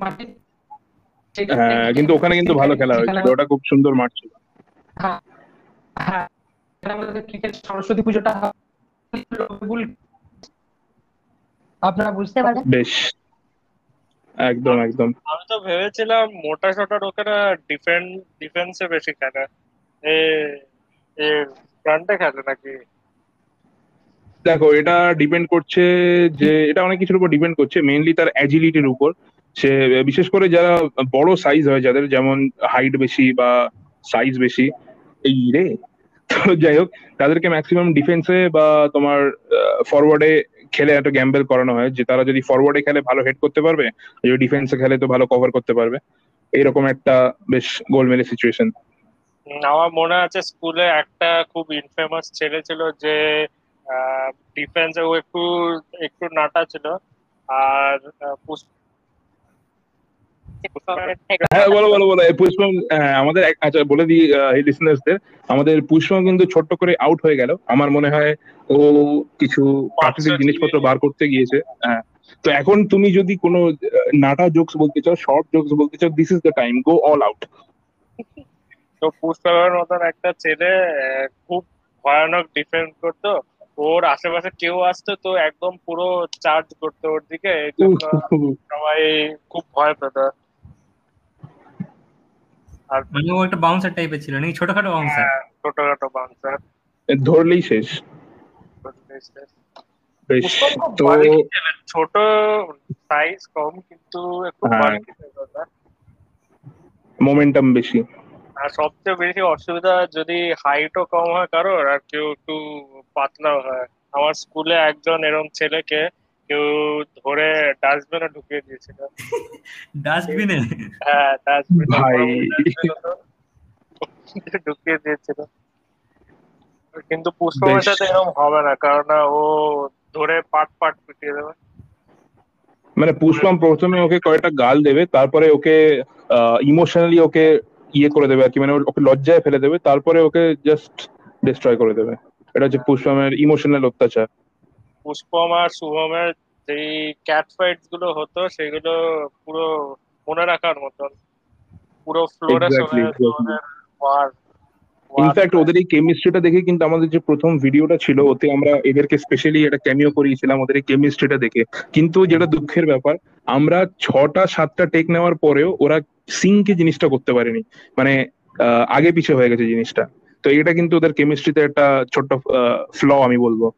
মাঠে হ্যাঁ কিন্তু ওখানে কিন্তু ভালো খেলা হয়েছিল ওটা খুব সুন্দর মাঠ ছিল। হ্যাঁ হ্যাঁ। ক্রিকেট সরস্বতী পুজোটা আপনারা বুঝতে পারেন বেশ। একদম একদম। আমি তো ভেবেছিলাম মোটা সোটা লোকেরা ডিফেন্স ডিফেন্সে বেশি খেলে। এ এ ফ্রন্টে খেলে নাকি? দেখো এটা ডিপেন্ড করছে যে এটা অনেক কিছুর উপর ডিপেন্ড করছে। মেইনলি তার অ্যাজিলিটির উপর। সে, বিশেষ করে যারা বড় সাইজ হয়, যাদের যেমন হাইট বেশি বা সাইজ বেশি, এই রে। তো যাই হোক, তাদেরকে ম্যাক্সিমাম ডিফেন্সে বা তোমার ফরওয়ার্ডে খেলে একটা গ্যাম্বেল করানো হয় যে, তারা যদি ফরওয়ার্ডে খেলে ভালো হেড করতে পারবে যদি ডিফেন্সে খেলে তো ভালো কভার করতে পারবে। এইরকম একটা বেশ গোলমেলে সিচুয়েশন আমার মনে আছে স্কুলে একটা খুব ইনফেমাস ছেলে ছিল যে ডিফেন্সে ও একটু একটু নাটা ছিল। আর হ্যাঁ বলো বলো বলো। হ্যাঁ, আমাদের আচ্ছা বলে দিই এই লিসনার্সদের আমাদের পুষ্পম কিন্তু ছোট্ট করে আউট হয়ে গেল। আমার মনে হয় ও কিছু প্রাকৃতিক জিনিসপত্র বার করতে গিয়েছে। হ্যাঁ। তো এখন তুমি যদি কোনো নাটা জোকস বলতে চাও শর্ট জোকস বলতে চাও this is the time go all out তো পুষ্পাবের মতন একটা ছেলে খুব ভয়ানক ডিফেন্স করতো। ওর আশেপাশে কেউ আসতো তো একদম পুরো চার্জ করতো ওর দিকে। সবাই খুব ভয় পেত। আর মানে ও একটা বাউন্সার টাইপের ছিল নাকি ছোটখাটো বাউন্সার হ্যাঁ, ছোটখাটো বাউন্সার ধরলেই শেষ। তো ছোট সাইজ কম কিন্তু একটু হ্যাঁ। মোমেন্টাম বেশি। আর সবচেয়ে বেশি অসুবিধা যদি হাইটও কম হয় কারোর আর কেউ একটু পাতলাও হয়। আমার স্কুলে একজন এরকম ছেলেকে কেউ ধরে ডাস্টবিনে ঢুকিয়ে দিয়েছিল। ডাস্টবিনে হ্যাঁ ডাস্টবিন ভাই। ঢুকিয়ে দিয়েছিল। কিন্তু পুষ্পমের সাথে এরকম হবে না কারণ ও ধরে পাট পাট পিটিয়ে দেবে। মানে পুষ্পম প্রথমে ওকে কয়েকটা গাল দেবে তারপরে ওকে ইমোশনালি ওকে ইয়ে করে দেবে আর কি মানে ওর- ওকে লজ্জায় ফেলে দেবে তারপরে ওকে জাস্ট ডিস্ট্রয় করে দেবে। এটা হচ্ছে পুষ্পমের ইমোশনাল অত্যাচার। পুষ্পম আর শুভমের যেই ক্যাট ফাইটগুলো হতো সেগুলো পুরো মনে রাখার মতন। পুরো ফ্লোরে. ওয়ার ইনফ্যাক্ট ওদের এই কেমিস্ট্রিটা দেখে কিন্তু আমাদের যে প্রথম ভিডিওটা ছিল ওতে আমরা এদেরকে স্পেশালি একটা ক্যামিও করিয়েছিলাম ওদের এই কেমিস্ট্রিটা দেখে। কিন্তু যেটা দুঃখের ব্যাপার আমরা ছটা সাতটা টেক নেওয়ার পরেও ওরা সিঙ্কে জিনিসটা করতে পারেনি। মানে আগে পিছে হয়ে গেছে জিনিসটা। তো এটা কিন্তু ওদের কেমিস্ট্রিতে একটা ছোট্ট ফ্ল আমি বলব।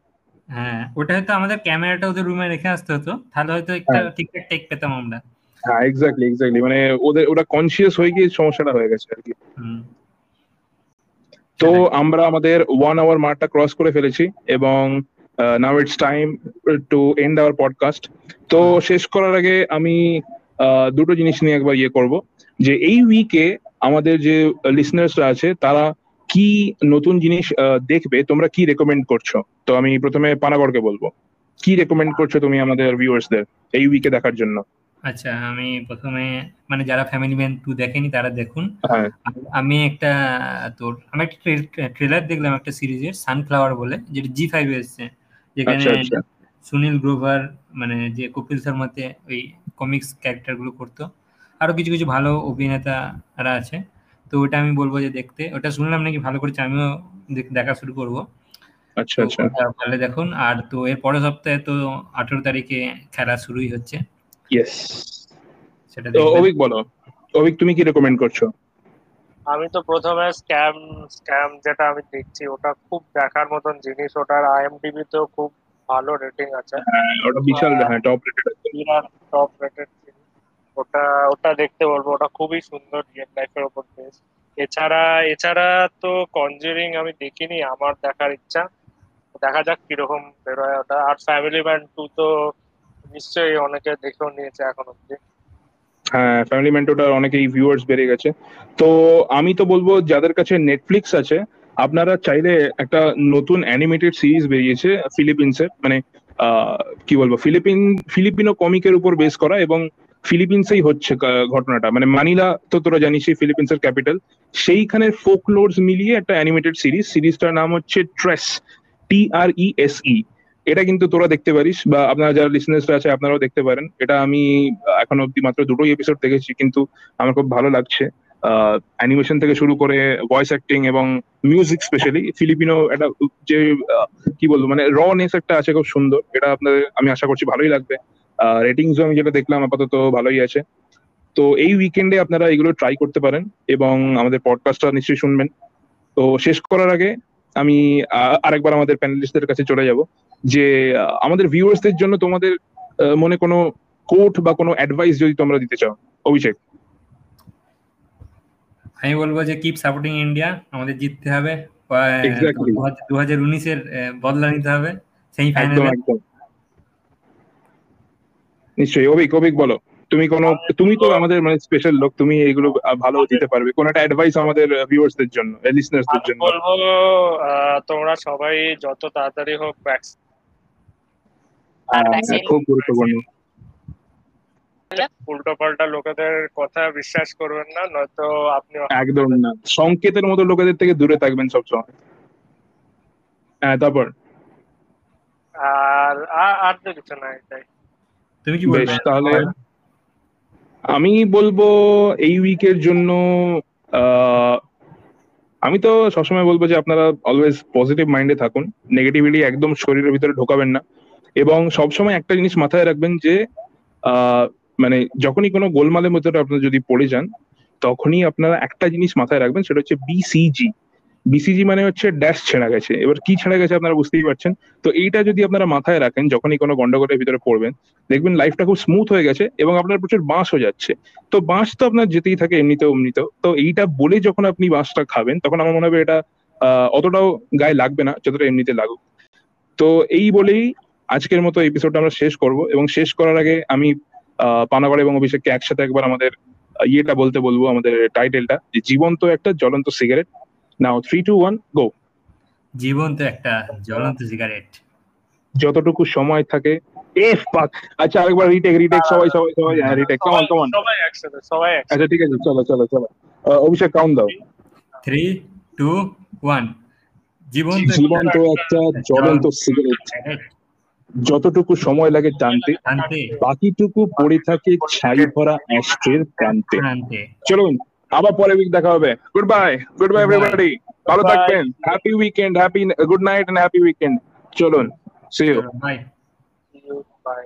হ্যাঁ ওটা হয়তো আমাদের ক্যামেরাটা ওদের রুমে রেখে আসতে হতো। তাহলে হয়তো একটা হ্যাঁ। ঠিকঠাক টেক পেতাম আমরা। হ্যাঁ এক্স্যাক্টলি এক্স্যাক্টলি মানে ওদের ওরা কনসিয়াস হয়ে গিয়ে সমস্যাটা হয়ে গেছে আর কি। তো আমরা আমাদের ওয়ান আওয়ার মার্কটা ক্রস করে ফেলেছি এবং now it's time to end our podcast তো শেষ করার আগে আমি দুটো জিনিস নিয়ে একবার ইয়ে করব। যে এই উইকে আমাদের যে লিসনার্সরা আছে তারা কি নতুন জিনিস দেখবে তোমরা কি রেকমেন্ড করছ? তো আমি প্রথমে পানাগড়কে বলব। কি রেকমেন্ড করছ তুমি আমাদের ভিউয়ার্সদের এই উইকে দেখার জন্য? আচ্ছা আমি প্রথমে মানে যারা ফ্যামিলি ম্যান টু দেখেনি তারা দেখুন। হ্যাঁ। আমি একটা তোর আমি একটা ট্রেলার দেখলাম একটা সিরিজের সানফ্লাওয়ার বলে যেটা জি ফাইভ এসছে। যেখানে আচ্ছা আচ্ছা। সুনীল গ্রোভার মানে যে কপিল শর্মাতে ওই কমিক্স ক্যারেক্টারগুলো করতো। আরও কিছু কিছু ভালো অভিনেতারা আছে। তো ওটা আমি বলব যে দেখতে। ওটা শুনলাম নাকি ভালো করেছে আমিও দেখা শুরু করব। আচ্ছা আচ্ছা। ভালো দেখুন। আর তো এর পরের সপ্তাহে তো আঠেরো তারিখে খেলা শুরুই হচ্ছে। ইয়েস আচ্ছা, সেটা তো অভিক বলো অভিক তুমি কি রেকমেন্ড করছ? আমি তো প্রথমে স্ক্যাম স্ক্যাম যেটা আমি দেখছি ওটা খুব দেখার মতন জিনিস। ওটার আইএমডিবি তেও খুব ভালো রেটিং আছে। হ্যাঁ ওটা বিশাল হ্যাঁ টপ রেটেড টপ রেটেড ওটা ওটা দেখতে বলব। ওটা খুবই সুন্দর রিয়েল লাইফের উপর বেস এছাড়া এছাড়া তো কনজিউরিং আমি দেখিনি, আমার দেখার ইচ্ছা। দেখা যাক কীরকম বেরোয় ওটা। আর ফ্যামিলি ম্যান টু তো নিশ্চয়ই অনেকে দেখেও নিয়েছে এখন অব্দি হ্যাঁ ফ্যামিলি মেন্টোটার অনেকেই ভিউয়ার্স বেড়ে গেছে। তো আমি তো বলব, যাদের কাছে নেটফ্লিক্স আছে, আপনারা চাইলে একটা নতুন অ্যানিমেটেড সিরিজ বেরিয়েছে ফিলিপিন্সের মানে কি বলব? ফিলিপিন ফিলিপিনো কমিকের উপর বেস করা এবং ফিলিপিন্সেই হচ্ছে ঘটনাটা। মানে মানিলা তো তোরা জানিসই ফিলিপিন্সের ক্যাপিটাল। সেইখানে ফোক লোডস মিলিয়ে একটা অ্যানিমেটেড সিরিজ সিরিজটার নাম হচ্ছে ট্রেস টি আর ই এস ই এটা কিন্তু তোরা দেখতে পারিস বা আপনারা যারা লিসনার্সরা আছে, আপনারাও দেখতে পারেন। এটা আমি এখন অব্দি মাত্র দুটোই এপিসোড দেখেছি, কিন্তু আমার খুব ভালো লাগছে। অ্যানিমেশন থেকে শুরু করে ভয়েস অ্যাক্টিং এবং মিউজিক স্পেশালি ফিলিপিনো একটা যে কি বলব মানে রনেস একটা আছে খুব সুন্দর। এটা আপনাদের, আমি আশা করছি ভালোই লাগবে। রেটিংস আমি যেটা দেখলাম আপাতত ভালোই আছে। তো এই উইকেন্ডে আপনারা এগুলো ট্রাই করতে পারেন এবং আমাদের পডকাস্টটা নিশ্চয়ই শুনবেন। তো শেষ করার আগে আমি আরেকবার আমাদের প্যানেলিস্টদের কাছে চলে যাব যে আমাদের ভিউয়ার্সদের জন্য তোমাদের মনে কোনো কোট বা কোনো অ্যাডভাইস যদি তোমরা দিতে চাও। অভিষেক। আমি বলব যে কিপ সাপোর্টিং ইন্ডিয়া আমাদের জিততে হবে. দু হাজার উনিশের বদলা নিতে হবে। সেমিফাইনালে নিশ্চয়ই অভিক অভিক বলো। তুমি কোনো তুমি তো আমাদের মানে স্পেশাল লোক তুমি এগুলো ভালো দিতে পারবে। কোন একটা অ্যাডভাইস আমাদের ভিউয়ার্সদের জন্য লিসনার্সদের জন্য। বলব আহ, তোমরা সবাই যত তাড়াতাড়ি হোক ভ্যাকসিন খুব গুরুত্বপূর্ণ। উল্টো পাল্টা লোকেদের কথা বিশ্বাস করবেন না নয়তো আপনি একদম না। সংকেতের মতো লোকেদের থেকে দূরে থাকবেন সবসময়। হ্যাঁ তারপর? আর আর- আর তো কিছু না এটাই। তুমি কি বলবে? তাহলে আমি বলব এই উইকের জন্য আমি তো সবসময় বলব যে আপনারা অলওয়েজ পজিটিভ মাইন্ডে থাকুন। নেগেটিভিটি একদম শরীরের ভিতরে ঢোকাবেন না। এবং সবসময় একটা জিনিস মাথায় রাখবেন যে মানে যখনই কোনো গোলমালের মধ্যে আপনারা যদি পড়ে যান, তখনই আপনারা একটা জিনিস মাথায় রাখবেন, সেটা হচ্ছে বিসিজি বিসিজি মানে হচ্ছে ড্যাশ ছেঁড়া গেছে। এবার কি ছেঁড়া গেছে আপনারা বুঝতেই পারছেন? তো এইটা যদি আপনারা মাথায় রাখেন, যখনই কোনো গন্ডগোলের ভিতরে পড়বেন, দেখবেন লাইফটা খুব স্মুথ হয়ে গেছে এবং আপনার প্রচুর বাঁশও যাচ্ছে। তো বাঁশ তো আপনার যেতেই থাকে এমনিতেও এমনিতেও তো এইটা বলে যখন আপনি বাঁশটা খাবেন, তখন আমার মনে হবে এটা অতটাও গায়ে লাগবে না, যতটা এমনিতে লাগুক। তো এই বলেই আজকের মতো এপিসোডটা আমরা শেষ করব এবং শেষ করার আগে আমি পানাগড় এবং অভিষেককে একসাথে একবার আমাদের ইয়েটা বলতে বলব, আমাদের টাইটেলটা যে জীবন্ত একটা জ্বলন্ত cigarette now three two one go জীবন তো একটা জ্বলন্ত সিগারেট যতটুকু সময় থাকে এফ পাক। আচ্ছা আরেকবার রিটেক রিটেক সবাই সবাই সবাই হ্যাঁ রিটেক কমান কমান সবাই একসাথে সবাই আচ্ছা ঠিক আছে চলো চলো চলো। অভিষেক কাউন্ট দাও। থ্রি টু ওয়ান জীবন তো জীবন্ত একটা জ্বলন্ত সিগারেট যতটুকু সময় লাগে টানতে বাকিটুকু পড়ে থাকে ছাই ভরা অ্যাস্ট্রের প্রান্তে। চলুন আবার পরে উইক দেখা হবে। Good bye good bye everybody ভালো Bye. থাকবেন। Happy weekend happy good night and happy weekend চলুন সি ইউ বাই বাই